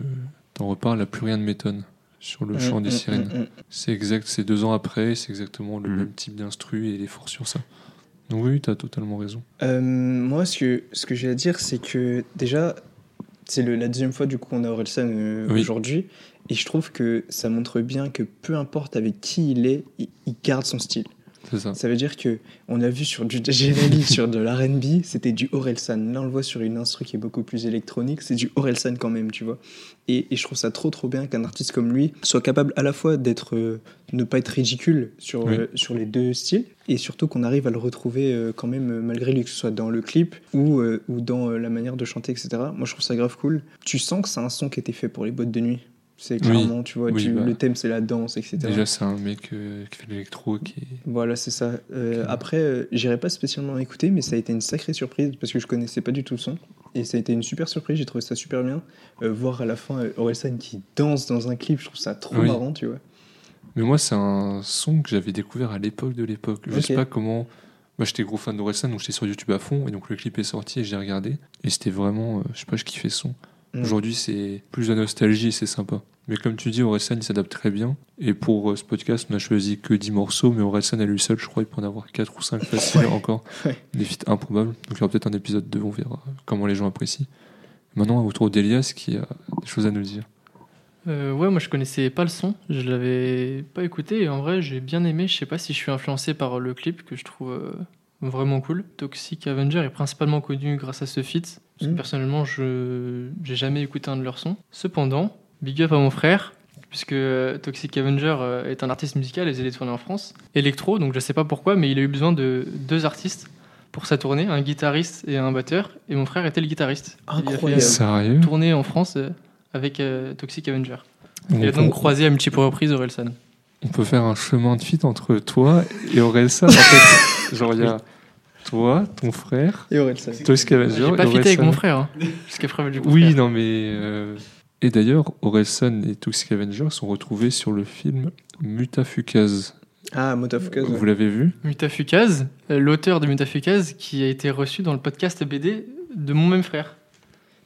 Speaker 1: t'en reparles, à plus rien ne m'étonne sur le chant
Speaker 4: Mm,
Speaker 1: des
Speaker 4: mm,
Speaker 1: sirènes.
Speaker 4: mm, mm.
Speaker 1: C'est exact, c'est deux ans après, c'est exactement le même type d'instru et il est fort sur ça. Donc oui, t'as totalement raison.
Speaker 4: Euh, moi, ce que, ce que j'ai à dire, c'est que déjà, c'est la deuxième fois du coup qu'on a Orelsan euh,
Speaker 1: Oui.
Speaker 4: aujourd'hui, et je trouve que ça montre bien que peu importe avec qui il est, il, il garde son style.
Speaker 1: Ça.
Speaker 4: Ça veut dire que on a vu sur du Generali, sur de l'R&B, c'était du Orelsan. Là, on le voit sur une instru qui est beaucoup plus électronique, c'est du Orelsan quand même, tu vois. Et, et je trouve ça trop trop bien qu'un artiste comme lui soit capable à la fois d'être, euh, ne pas être ridicule sur
Speaker 1: Oui.
Speaker 4: euh, sur les deux styles, et surtout qu'on arrive à le retrouver euh, quand même malgré lui, que ce soit dans le clip ou ou dans la manière de chanter, etc. Moi, je trouve ça grave cool. Tu sens que c'est un son qui a été fait pour les boîtes de nuit. C'est
Speaker 1: Oui.
Speaker 4: clairement, tu vois,
Speaker 1: Oui,
Speaker 4: tu-
Speaker 1: bah.
Speaker 4: le thème c'est la danse, etc.
Speaker 1: Déjà, c'est un mec euh, qui fait de l'électro qui.
Speaker 4: Voilà, c'est ça. Euh. Après, euh, j'irai pas spécialement écouter, mais ça a été une sacrée surprise parce que je connaissais pas du tout le son. Et ça a été une super surprise, j'ai trouvé ça super bien. Euh, voir à la fin Orelsan qui danse dans un clip, je trouve ça trop
Speaker 1: Oui.
Speaker 4: marrant, tu vois.
Speaker 1: Mais moi, c'est un son que j'avais découvert à l'époque de l'époque. Je
Speaker 4: Ok.
Speaker 1: sais pas comment. Moi, j'étais gros fan d'Orelsan, donc j'étais sur YouTube à fond, et donc le clip est sorti et j'ai regardé. Et c'était vraiment. je sais pas, je kiffais son.
Speaker 4: Mm.
Speaker 1: Aujourd'hui, c'est plus de la nostalgie et c'est sympa. Mais comme tu dis, Orelsan, il s'adapte très bien. Et pour euh, ce podcast, on a choisi que 10 morceaux, mais Orelsan à lui seul, je crois, il peut en avoir 4 ou 5 faciles
Speaker 4: Ouais.
Speaker 1: encore.
Speaker 4: Ouais.
Speaker 1: Des feats improbables. Donc il y aura peut-être un épisode 2, on verra comment les gens apprécient. Maintenant, autour d'Elias qui a des choses à nous dire.
Speaker 2: Euh, ouais, moi je connaissais pas le son, je l'avais pas écouté et en vrai j'ai bien aimé. Je sais pas si je suis influencé par le clip que je trouve euh, vraiment cool. Toxic Avenger est principalement connu grâce à ce feat. Parce que
Speaker 4: Mhm.
Speaker 2: personnellement, je j'ai jamais écouté un de leurs sons. Cependant, big up à mon frère, puisque euh, Toxic Avenger euh, est un artiste musical et il est tourné en France. Électro, donc je sais pas pourquoi, mais il a eu besoin de deux artistes pour sa tournée, un guitariste et un batteur. Et mon frère était le guitariste. Il a
Speaker 4: Incroyable.
Speaker 2: fait
Speaker 1: Sérieux?
Speaker 2: euh, tournée en France euh, avec euh, Toxic Avenger.
Speaker 1: on,
Speaker 2: Il a
Speaker 1: peut,
Speaker 2: donc croisé à multiples reprises Orelsan.
Speaker 1: on peut faire un chemin de fit entre toi et Orelsan. En fait, genre, il y a toi, ton frère,
Speaker 4: Et Orelsan.
Speaker 1: Toxic Avenger.
Speaker 2: J'ai pas fité avec mon frère, hein, jusqu'à preuve du contraire.
Speaker 1: Oui, non, mais. euh, Et d'ailleurs, Orelsan et Toxic Avenger sont retrouvés sur le film Mutafukaz.
Speaker 4: Ah, Motafukaz.
Speaker 1: Vous l'avez vu?
Speaker 2: Mutafukaz, euh, l'auteur de Mutafukaz, qui a été reçu dans le podcast BD de mon même frère.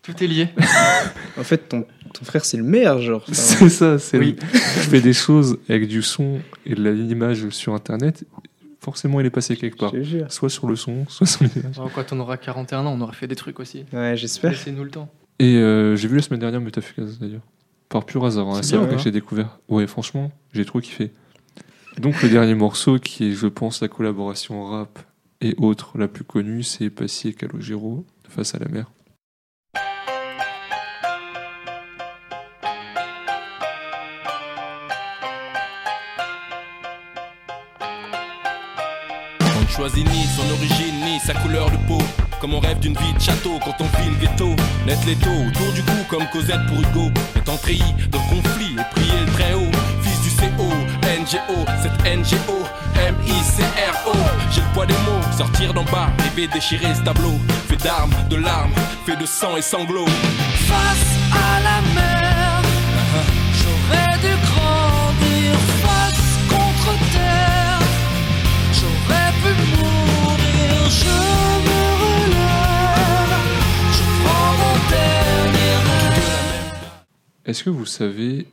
Speaker 2: Tout est lié.
Speaker 4: En fait, ton, ton frère, c'est le meilleur, genre. Enfin,
Speaker 1: C'est ça, c'est.
Speaker 2: Oui.
Speaker 1: Je fais des choses avec du son et de l'image sur internet. Forcément, il est passé quelque part. Soit sur le son, soit sur l'image.
Speaker 2: Alors, Quand on aura 41 ans, on aura fait des trucs aussi.
Speaker 4: Ouais, j'espère.
Speaker 2: Laissez-nous le temps.
Speaker 1: Et euh, j'ai vu la semaine dernière Mutafukaz d'ailleurs. Par pur hasard, hein,
Speaker 2: C'est
Speaker 4: ouais.
Speaker 1: que j'ai découvert. Ouais, franchement, j'ai trop kiffé. Donc le dernier morceau, qui est, je pense, la collaboration rap et autres la plus connue, c'est Passy et Calogero face à la mer.
Speaker 12: Choisit ni son origine ni sa couleur de peau. Comme on rêve d'une vie de château quand on vit le ghetto. Net l'étau autour du cou comme Cosette pour Hugo. Étant treillis dans le conflit et prier très haut. Fils du CO, NGO, cette NGO, M-I-C-R-O. J'ai le poids des mots, sortir d'en bas, rêver déchirer ce tableau. Fait d'armes, de larmes, fait de sang et sanglots.
Speaker 6: Face à la mer,
Speaker 1: Est-ce que vous savez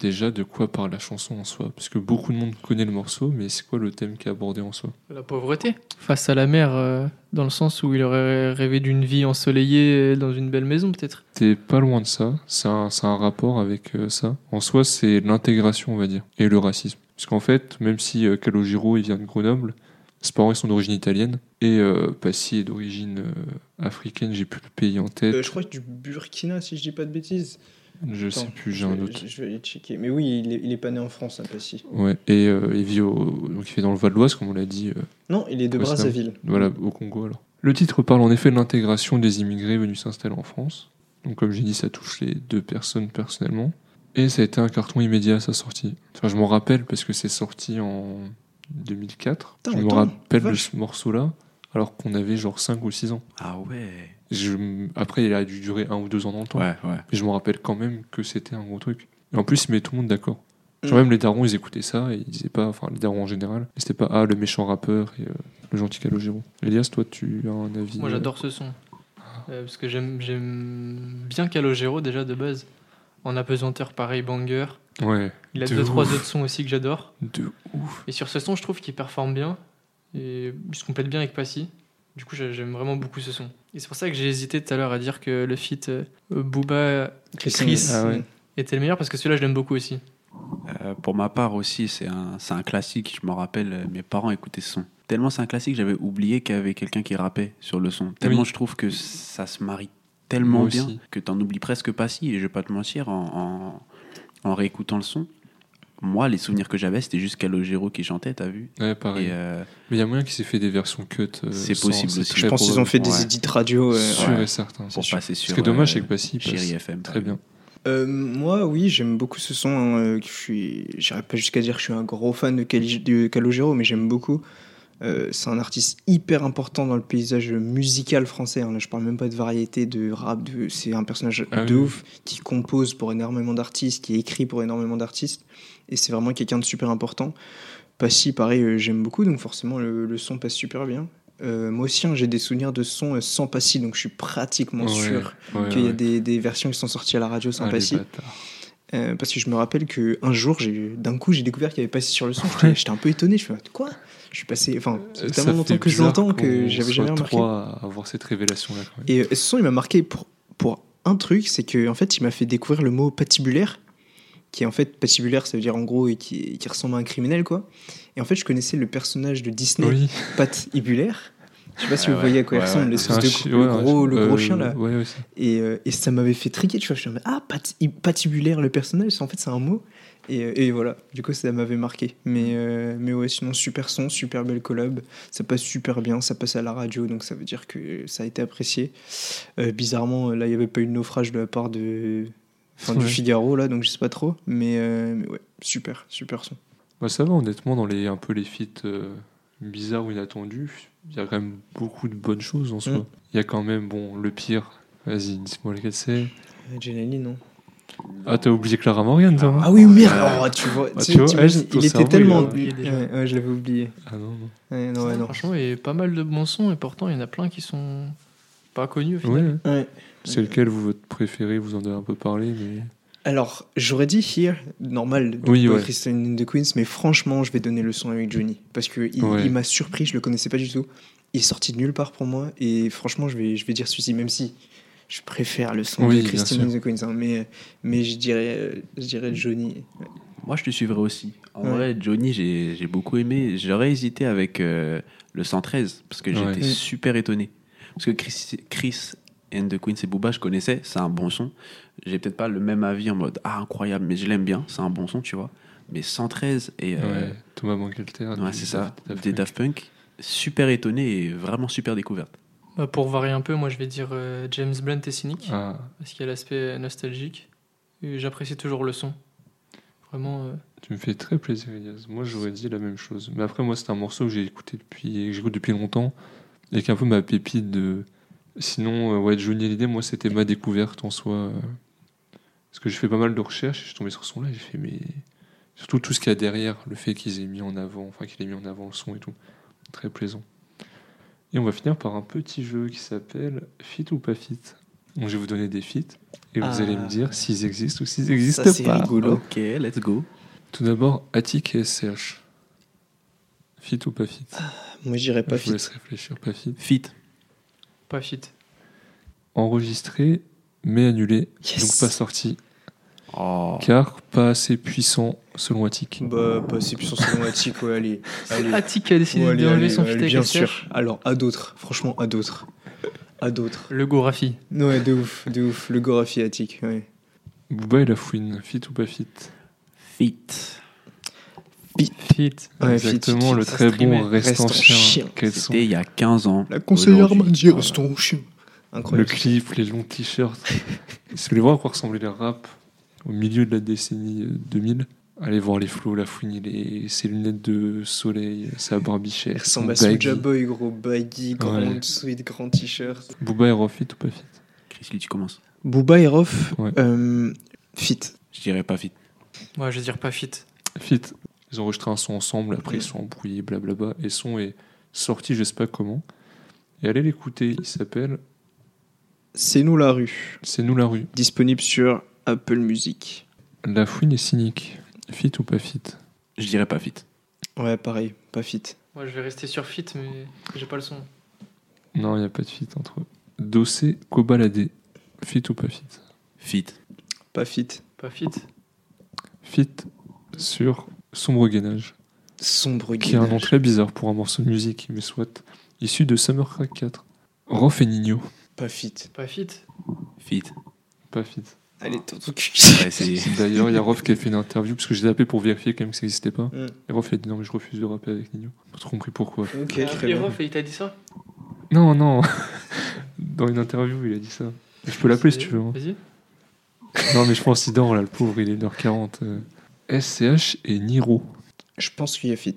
Speaker 1: déjà de quoi parle la chanson en soi? Parce que beaucoup de monde connaît le morceau, mais c'est quoi le thème qui est abordé en soi?
Speaker 2: La pauvreté. Face à la mer, euh, dans le sens où il aurait rêvé d'une vie ensoleillée dans une belle maison, peut-être?
Speaker 1: T'es pas loin de ça, c'est un, c'est un rapport avec euh, ça. En soi, c'est l'intégration, on va dire, et le racisme. Parce qu'en fait, même si euh, Calogero il vient de Grenoble, ses parents ils sont d'origine italienne, et euh, Passy est d'origine euh, africaine, j'ai plus le pays en tête,
Speaker 4: Euh, je crois que du Burkina, si je dis pas de bêtises.
Speaker 1: Je sais plus, j'ai un doute.
Speaker 4: Je, je vais aller checker. Mais oui, il est, il est pas né en France, hein, Passy.
Speaker 1: Ouais, et euh, il vit au, donc il fait dans le Val d'Oise, comme on l'a dit, euh,
Speaker 4: Non, il est de. Brazzaville.
Speaker 1: Voilà, au Congo alors. Le titre parle en effet de l'intégration des immigrés venus s'installer en France. Donc comme j'ai dit, ça touche les deux personnes personnellement. Et ça a été un carton immédiat à sa sortie. Enfin, je m'en rappelle parce que c'est sorti en 2004.
Speaker 4: Putain,
Speaker 1: je me rappelle de ce morceau-là, alors qu'on avait genre 5 ou 6 ans.
Speaker 3: Ah ouais.
Speaker 1: Je... Après, il a dû durer un ou deux ans dans le temps.
Speaker 3: Ouais, ouais.
Speaker 1: Mais je me rappelle quand même que c'était un gros truc. Et en plus, il met tout le monde d'accord. Genre
Speaker 4: Mm.
Speaker 1: même les darons, ils écoutaient ça et ils disaient pas, enfin les darons en général, c'était pas ah le méchant rappeur et euh, le gentil Calogero. Elias, toi, tu as un avis
Speaker 2: Moi,
Speaker 1: euh,
Speaker 2: j'adore ce son. Euh, parce que j'aime bien Calogero, déjà, de base. En apesanteur, pareil, banger.
Speaker 1: Ouais.
Speaker 2: Il a
Speaker 1: de
Speaker 2: deux, trois
Speaker 1: ouf.
Speaker 2: autres sons aussi que j'adore.
Speaker 1: De ouf.
Speaker 2: Et sur ce son, je trouve qu'il performe bien. Et il se complète bien avec Passy. Du coup, j'ai- j'aime vraiment beaucoup ce son. Et c'est pour ça que j'ai hésité tout à l'heure à dire que le feat euh, Booba
Speaker 4: Chris.
Speaker 2: Chris
Speaker 1: Ah ouais.
Speaker 2: était le meilleur parce que celui-là, je l'aime beaucoup aussi.
Speaker 3: Euh, pour ma part aussi, c'est un, classique. Je me rappelle, euh, mes parents écoutaient ce son. Tellement c'est un classique, j'avais oublié qu'il y avait quelqu'un qui rappait sur le son. Tellement
Speaker 1: Oui.
Speaker 3: je trouve que ça se marie tellement bien que t'en oublies presque pas si. Et je vais pas te mentir, en, en, en réécoutant le son, moi, les souvenirs que j'avais, c'était juste Calogero qui chantait, t'as vu
Speaker 1: Ouais, pareil.
Speaker 3: Et euh,
Speaker 1: Mais il y a moyen qu'il s'est fait des versions cut. euh,
Speaker 3: C'est possible aussi.
Speaker 4: Je pense qu'ils ont fait des édits radio. euh,
Speaker 1: Sûr
Speaker 3: ouais.
Speaker 1: et certain.
Speaker 3: pour
Speaker 1: c'est sûr.
Speaker 3: passer
Speaker 1: Ce qui est dommage,
Speaker 3: euh,
Speaker 1: c'est que Passy passe
Speaker 3: Chéri FM.
Speaker 1: très bien.
Speaker 4: Euh, moi, oui, j'aime beaucoup ce son. hein, je suis, j'irai pas jusqu'à dire que je suis un gros fan de, Cali- de Calogero, mais j'aime beaucoup. Euh, c'est un artiste hyper important dans le paysage musical français. hein. Là, je parle même pas de variété, de rap. De... C'est un personnage
Speaker 1: Ah
Speaker 4: de
Speaker 1: oui.
Speaker 4: ouf qui compose pour énormément d'artistes, qui écrit pour énormément d'artistes. Et c'est vraiment quelqu'un de super important. Passy, pareil, euh, j'aime beaucoup, donc forcément le, le son passe super bien. Euh, moi aussi, hein, j'ai des souvenirs de son euh, sans Passy, donc je suis pratiquement
Speaker 1: Ouais,
Speaker 4: sûr
Speaker 1: ouais,
Speaker 4: qu'il y a
Speaker 1: ouais.
Speaker 4: des, des versions qui sont sorties à la radio sans
Speaker 1: Ah,
Speaker 4: Passy. Euh, parce que je me rappelle que un jour, j'ai d'un coup, j'ai découvert qu'il y avait Passy sur le son. J'étais- J'étais un peu étonné. Je fais quoi? Je suis passé. Enfin,
Speaker 1: Euh,
Speaker 4: tellement longtemps que je l'entends que j'avais jamais remarqué.
Speaker 1: trois à avoir cette révélation-là. quand même.
Speaker 4: Et euh, ce son, il m'a marqué pour, pour un truc, c'est que en fait, il m'a fait découvrir le mot patibulaire, qui est en fait patibulaire, ça veut dire en gros et qui, qui ressemble à un criminel, quoi. Et en fait, je connaissais le personnage de Disney,
Speaker 1: Oui.
Speaker 4: Pat Ibulaire. Je sais pas si vous voyez à quoi
Speaker 3: ouais,
Speaker 4: il ressemble,
Speaker 3: ouais.
Speaker 4: l'espèce
Speaker 1: C'est un
Speaker 4: de
Speaker 1: chi-
Speaker 4: le gros, le gros
Speaker 1: euh,
Speaker 4: chien là.
Speaker 1: Ouais, ouais, c'est-
Speaker 4: Et, euh, et ça m'avait fait triquer, tu vois. Je me disais, ah, pati- patibulaire le personnage, en fait, c'est un mot. Et, euh, et voilà, du coup, ça m'avait marqué. Mais, euh, mais ouais, sinon, super son, super belle collab. Ça passe super bien, ça passe à la radio, donc ça veut dire que ça a été apprécié. Euh, bizarrement, là, il n'y avait pas eu de naufrage de la part de. Enfin, du. Figaro, là, donc je sais pas trop. Mais, euh, mais ouais, super, super son.
Speaker 1: Bah, ça va, honnêtement, dans les, un peu les feats bizarres ou inattendus, il y a quand même beaucoup de bonnes choses en soi.
Speaker 4: Mm.
Speaker 1: Il y a quand même, bon, le pire. Vas-y, dis-moi lequel c'est.
Speaker 4: Euh, Jenny, non
Speaker 1: Ah, t'as oublié Clara Morgan, toi hein
Speaker 4: Ah oui, merde oh, tu vois,
Speaker 1: Bah,
Speaker 4: tu-
Speaker 1: tu vois, elle,
Speaker 4: il était tellement.
Speaker 2: oublié déjà.
Speaker 4: Ouais, ouais, je l'avais oublié.
Speaker 1: Ah non, non.
Speaker 4: Ouais, non, ouais, non.
Speaker 2: Franchement, il y a pas mal de bons sons et pourtant il y en a plein qui sont pas connus au
Speaker 1: Ouais,
Speaker 2: final.
Speaker 1: ouais.
Speaker 4: Ouais.
Speaker 1: C'est lequel, vous, votre préféré Vous en avez un peu parlé, mais.
Speaker 4: Alors, j'aurais dit Here, normal, de
Speaker 1: Oui, ouais.
Speaker 4: Christian in the Queens, mais franchement, je vais donner le son avec Johnny. Parce qu'il
Speaker 1: Ouais.
Speaker 4: il m'a surpris, je le connaissais pas du tout. Il est sorti de nulle part pour moi, et franchement, je vais, je vais dire celui-ci, même si je préfère le son
Speaker 1: Oui,
Speaker 4: de in the Queens, hein, mais, mais je, dirais, je dirais Johnny. Ouais.
Speaker 3: Moi, je te suivrai aussi. En
Speaker 4: Ouais.
Speaker 3: vrai, Johnny, j'ai j'ai beaucoup aimé. J'aurais hésité avec euh, le 113 parce que j'étais
Speaker 4: Mm.
Speaker 3: super étonné. Parce que Chris, Chris and the Queen et Booba, je connaissais, c'est un bon son. J'ai peut-être pas le même avis en mode ah incroyable, mais je l'aime bien, c'est un bon son, tu vois. Mais 113 et euh,
Speaker 1: Ouais, Thomas Bangalter.
Speaker 3: ouais, c'est ça,
Speaker 1: Daft
Speaker 3: des. Daft Punk, super étonné et vraiment super découverte.
Speaker 2: Bah, pour varier un peu, moi je vais dire euh, James Blunt et Cynic,
Speaker 1: Ah,
Speaker 2: parce qu'il y a l'aspect nostalgique. Et j'apprécie toujours le son. Vraiment, euh,
Speaker 1: tu me fais très plaisir, Elias. Moi, j'aurais dit la même chose. Mais après, moi, c'est un morceau que j'ai écouté depuis, que j'écoute depuis longtemps, et qui est un peu ma pépite de. Sinon, euh, ouais, Johnny Hallyday, moi, c'était ma découverte en soi. euh, Parce que j'ai fait pas mal de recherches, et je suis tombé sur ce son-là, j'ai fait, mais. Surtout tout ce qu'il y a derrière, le fait qu'ils aient mis en avant, enfin, qu'il ait mis en avant le son et tout. Très plaisant. Et on va finir par un petit jeu qui s'appelle Fit ou pas fit. Donc, je vais vous donner des feats, et vous
Speaker 4: Ah.
Speaker 1: allez me dire s'ils existent ou s'ils n'existent
Speaker 4: Ça, c'est
Speaker 1: pas.
Speaker 4: rigolo.
Speaker 3: Ok, let's go.
Speaker 1: Tout d'abord, Attic et SCH. Fit ou pas fit?
Speaker 4: Moi, je dirais pas
Speaker 1: Je vous
Speaker 4: fit.
Speaker 1: laisse réfléchir, pas fit.
Speaker 3: Fit.
Speaker 2: Pas fit.
Speaker 1: Enregistré, mais annulé,
Speaker 4: Yes.
Speaker 1: donc pas sorti,
Speaker 3: Oh.
Speaker 1: car pas assez puissant selon Attic.
Speaker 4: Bah, pas assez puissant selon Attic, ouais, allez. allez.
Speaker 2: Attic a décidé
Speaker 4: Ouais,
Speaker 2: d'enlever son avec
Speaker 4: Bien sûr. Alors, à d'autres. Franchement, à d'autres. À d'autres.
Speaker 2: Le Gorafi.
Speaker 4: Ouais, de ouf, de ouf. Le Gorafi Attic, ouais.
Speaker 1: Booba et la fouine, fit ou pas fit?
Speaker 3: Fit.
Speaker 2: Fit.
Speaker 4: Ouais,
Speaker 1: Exactement,
Speaker 4: fit,
Speaker 1: le très bon restant
Speaker 4: Restant
Speaker 1: chien.
Speaker 4: chien.
Speaker 1: Sont
Speaker 3: C'était il y a 15 ans.
Speaker 4: La conseillère m'a dit,
Speaker 3: voilà.
Speaker 4: reste chien.
Speaker 1: le
Speaker 4: Incroyable.
Speaker 1: clip, les longs t-shirts. si vous voulez voir à quoi ressemblait le rap au milieu de la décennie euh, 2000, allez voir les flots, la fouine, les, ses lunettes de soleil, sa barbichette.
Speaker 4: Il ressemble à. Soulja Boy, gros baggy, grande
Speaker 1: Ouais.
Speaker 4: suite, grand t-shirt.
Speaker 1: Booba et Rof, fit ou pas fit?
Speaker 3: Chris Lee, tu commences.
Speaker 4: Booba et Rof,
Speaker 1: Ouais.
Speaker 4: euh, fit.
Speaker 3: Je dirais pas fit.
Speaker 2: Moi je vais dire pas fit.
Speaker 1: Fit. Ils ont enregistré un son ensemble, après ils sont embrouillés, blablabla. Et son est sorti, je sais pas comment. Et allez l'écouter, il s'appelle
Speaker 4: C'est nous la rue.
Speaker 1: C'est nous la rue.
Speaker 4: Disponible sur Apple Music.
Speaker 1: La fouine est cynique. Fit ou pas fit?
Speaker 3: Je dirais pas fit.
Speaker 4: Ouais, pareil, pas fit.
Speaker 2: Moi je vais rester sur fit, mais j'ai pas le son.
Speaker 1: Non, il n'y a pas de fit entre eux. Dossé, cobaladé. Fit ou pas fit?
Speaker 3: Fit.
Speaker 4: Pas fit.
Speaker 2: Pas fit?
Speaker 1: Fit sur Sombre Gainage.
Speaker 4: Sombre
Speaker 1: Qui est un nom
Speaker 4: gainage.
Speaker 1: très bizarre pour un morceau de musique, mais soit. Issu de Summer Crack 4. Rof et Nino.
Speaker 4: Pas fit.
Speaker 2: Pas fit.
Speaker 3: Fit.
Speaker 1: Pas fit.
Speaker 4: Allez, ton cul.
Speaker 1: D'ailleurs, il y a Rof qui a fait une interview, parce que j'ai tapé pour vérifier quand même que ça n'existait pas.
Speaker 4: Mm.
Speaker 1: Et Rof il a dit non, mais je refuse de rapper avec Nino. Pas trop compris pourquoi.
Speaker 4: Ok,
Speaker 2: Ah,
Speaker 4: très
Speaker 2: et. Rof, il t'a dit ça?
Speaker 1: Non, non. Dans une interview, il a dit ça. Je peux l'appeler si tu veux. hein.
Speaker 2: Vas-y.
Speaker 1: Non, mais je pense qu'il dort là, le pauvre, il est 1h40. euh. SCH et Niro.
Speaker 4: Je pense qu'il y a fit.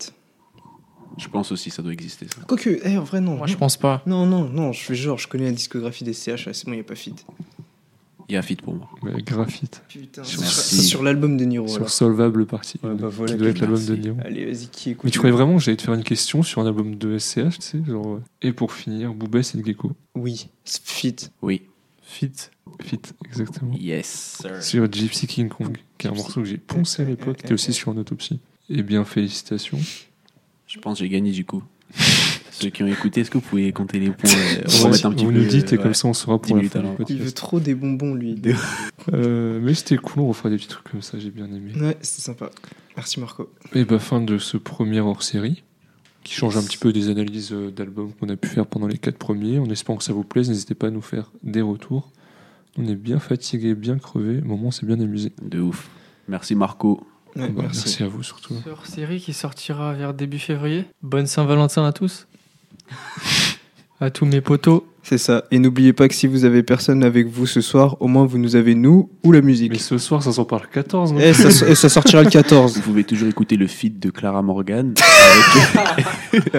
Speaker 3: Je pense aussi ça doit exister ça.
Speaker 4: Quoique, eh, en vrai, non.
Speaker 2: Moi je pense pas.
Speaker 4: Non, non, non, je fais genre, je connais la discographie des CH, c'est bon, il n'y a pas fit.
Speaker 3: Il y a fit pour moi.
Speaker 1: Ouais, graphite.
Speaker 4: Putain,
Speaker 1: Sur-
Speaker 4: l'album de Niro.
Speaker 1: Sur
Speaker 4: alors.
Speaker 1: Solvable Partie.
Speaker 4: Ouais, bah voilà,
Speaker 1: qui doit être l'album de Niro.
Speaker 4: Allez, vas-y, qui écoute
Speaker 1: Mais tu croyais vraiment que j'allais te faire une question sur un album de SCH, tu sais genre, euh, Et pour finir, Boubès et le Gecko.
Speaker 4: Oui, fit.
Speaker 3: Oui.
Speaker 1: Fit. Fit, exactement.
Speaker 3: Yes, sir.
Speaker 1: Sur Gypsy King Kong, qui est un morceau que j'ai poncé à l'époque, qui était aussi sur une autopsie. Eh bien, félicitations.
Speaker 3: Je pense que j'ai gagné du coup. Ceux qui ont écouté, est-ce que vous pouvez compter les points euh,
Speaker 1: Ouais,
Speaker 3: remettre un petit
Speaker 1: vous
Speaker 3: peu,
Speaker 1: nous dites, et
Speaker 3: ouais.
Speaker 1: comme ça on saura
Speaker 3: 10
Speaker 1: pour la fin du
Speaker 3: avant.
Speaker 4: Il veut
Speaker 1: podcast.
Speaker 4: trop des bonbons, lui.
Speaker 1: Euh, mais c'était cool, on refera des petits trucs comme ça, j'ai bien aimé.
Speaker 4: Ouais, c'est sympa. Merci, Marco.
Speaker 1: Et bah, fin de ce premier hors-série. Qui change un petit peu des analyses euh, d'albums qu'on a pu faire pendant les quatre premiers. En espérant que ça vous plaise, n'hésitez pas à nous faire des retours. On est bien fatigué, bien crevé, mais au moins on s'est bien amusé.
Speaker 3: De ouf. Merci Marco.
Speaker 4: Ouais,
Speaker 1: Bah,
Speaker 4: merci.
Speaker 1: merci à vous surtout.
Speaker 2: Hors série qui sortira vers début février. Bonne Saint-Valentin à tous. à tous mes potos.
Speaker 4: C'est ça. Et n'oubliez pas que si vous avez personne avec vous ce soir, au moins vous nous avez nous ou la musique.
Speaker 1: Mais ce soir, ça s'en parle 14, non
Speaker 4: Et ça, et ça sortira le 14.
Speaker 3: Vous pouvez toujours écouter le feed de Clara Morgan.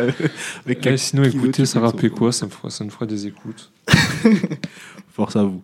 Speaker 3: avec, avec
Speaker 1: sinon, écoutez, ça rappelle quoi? Ça me, fera, ça me fera des écoutes.
Speaker 3: Force à vous.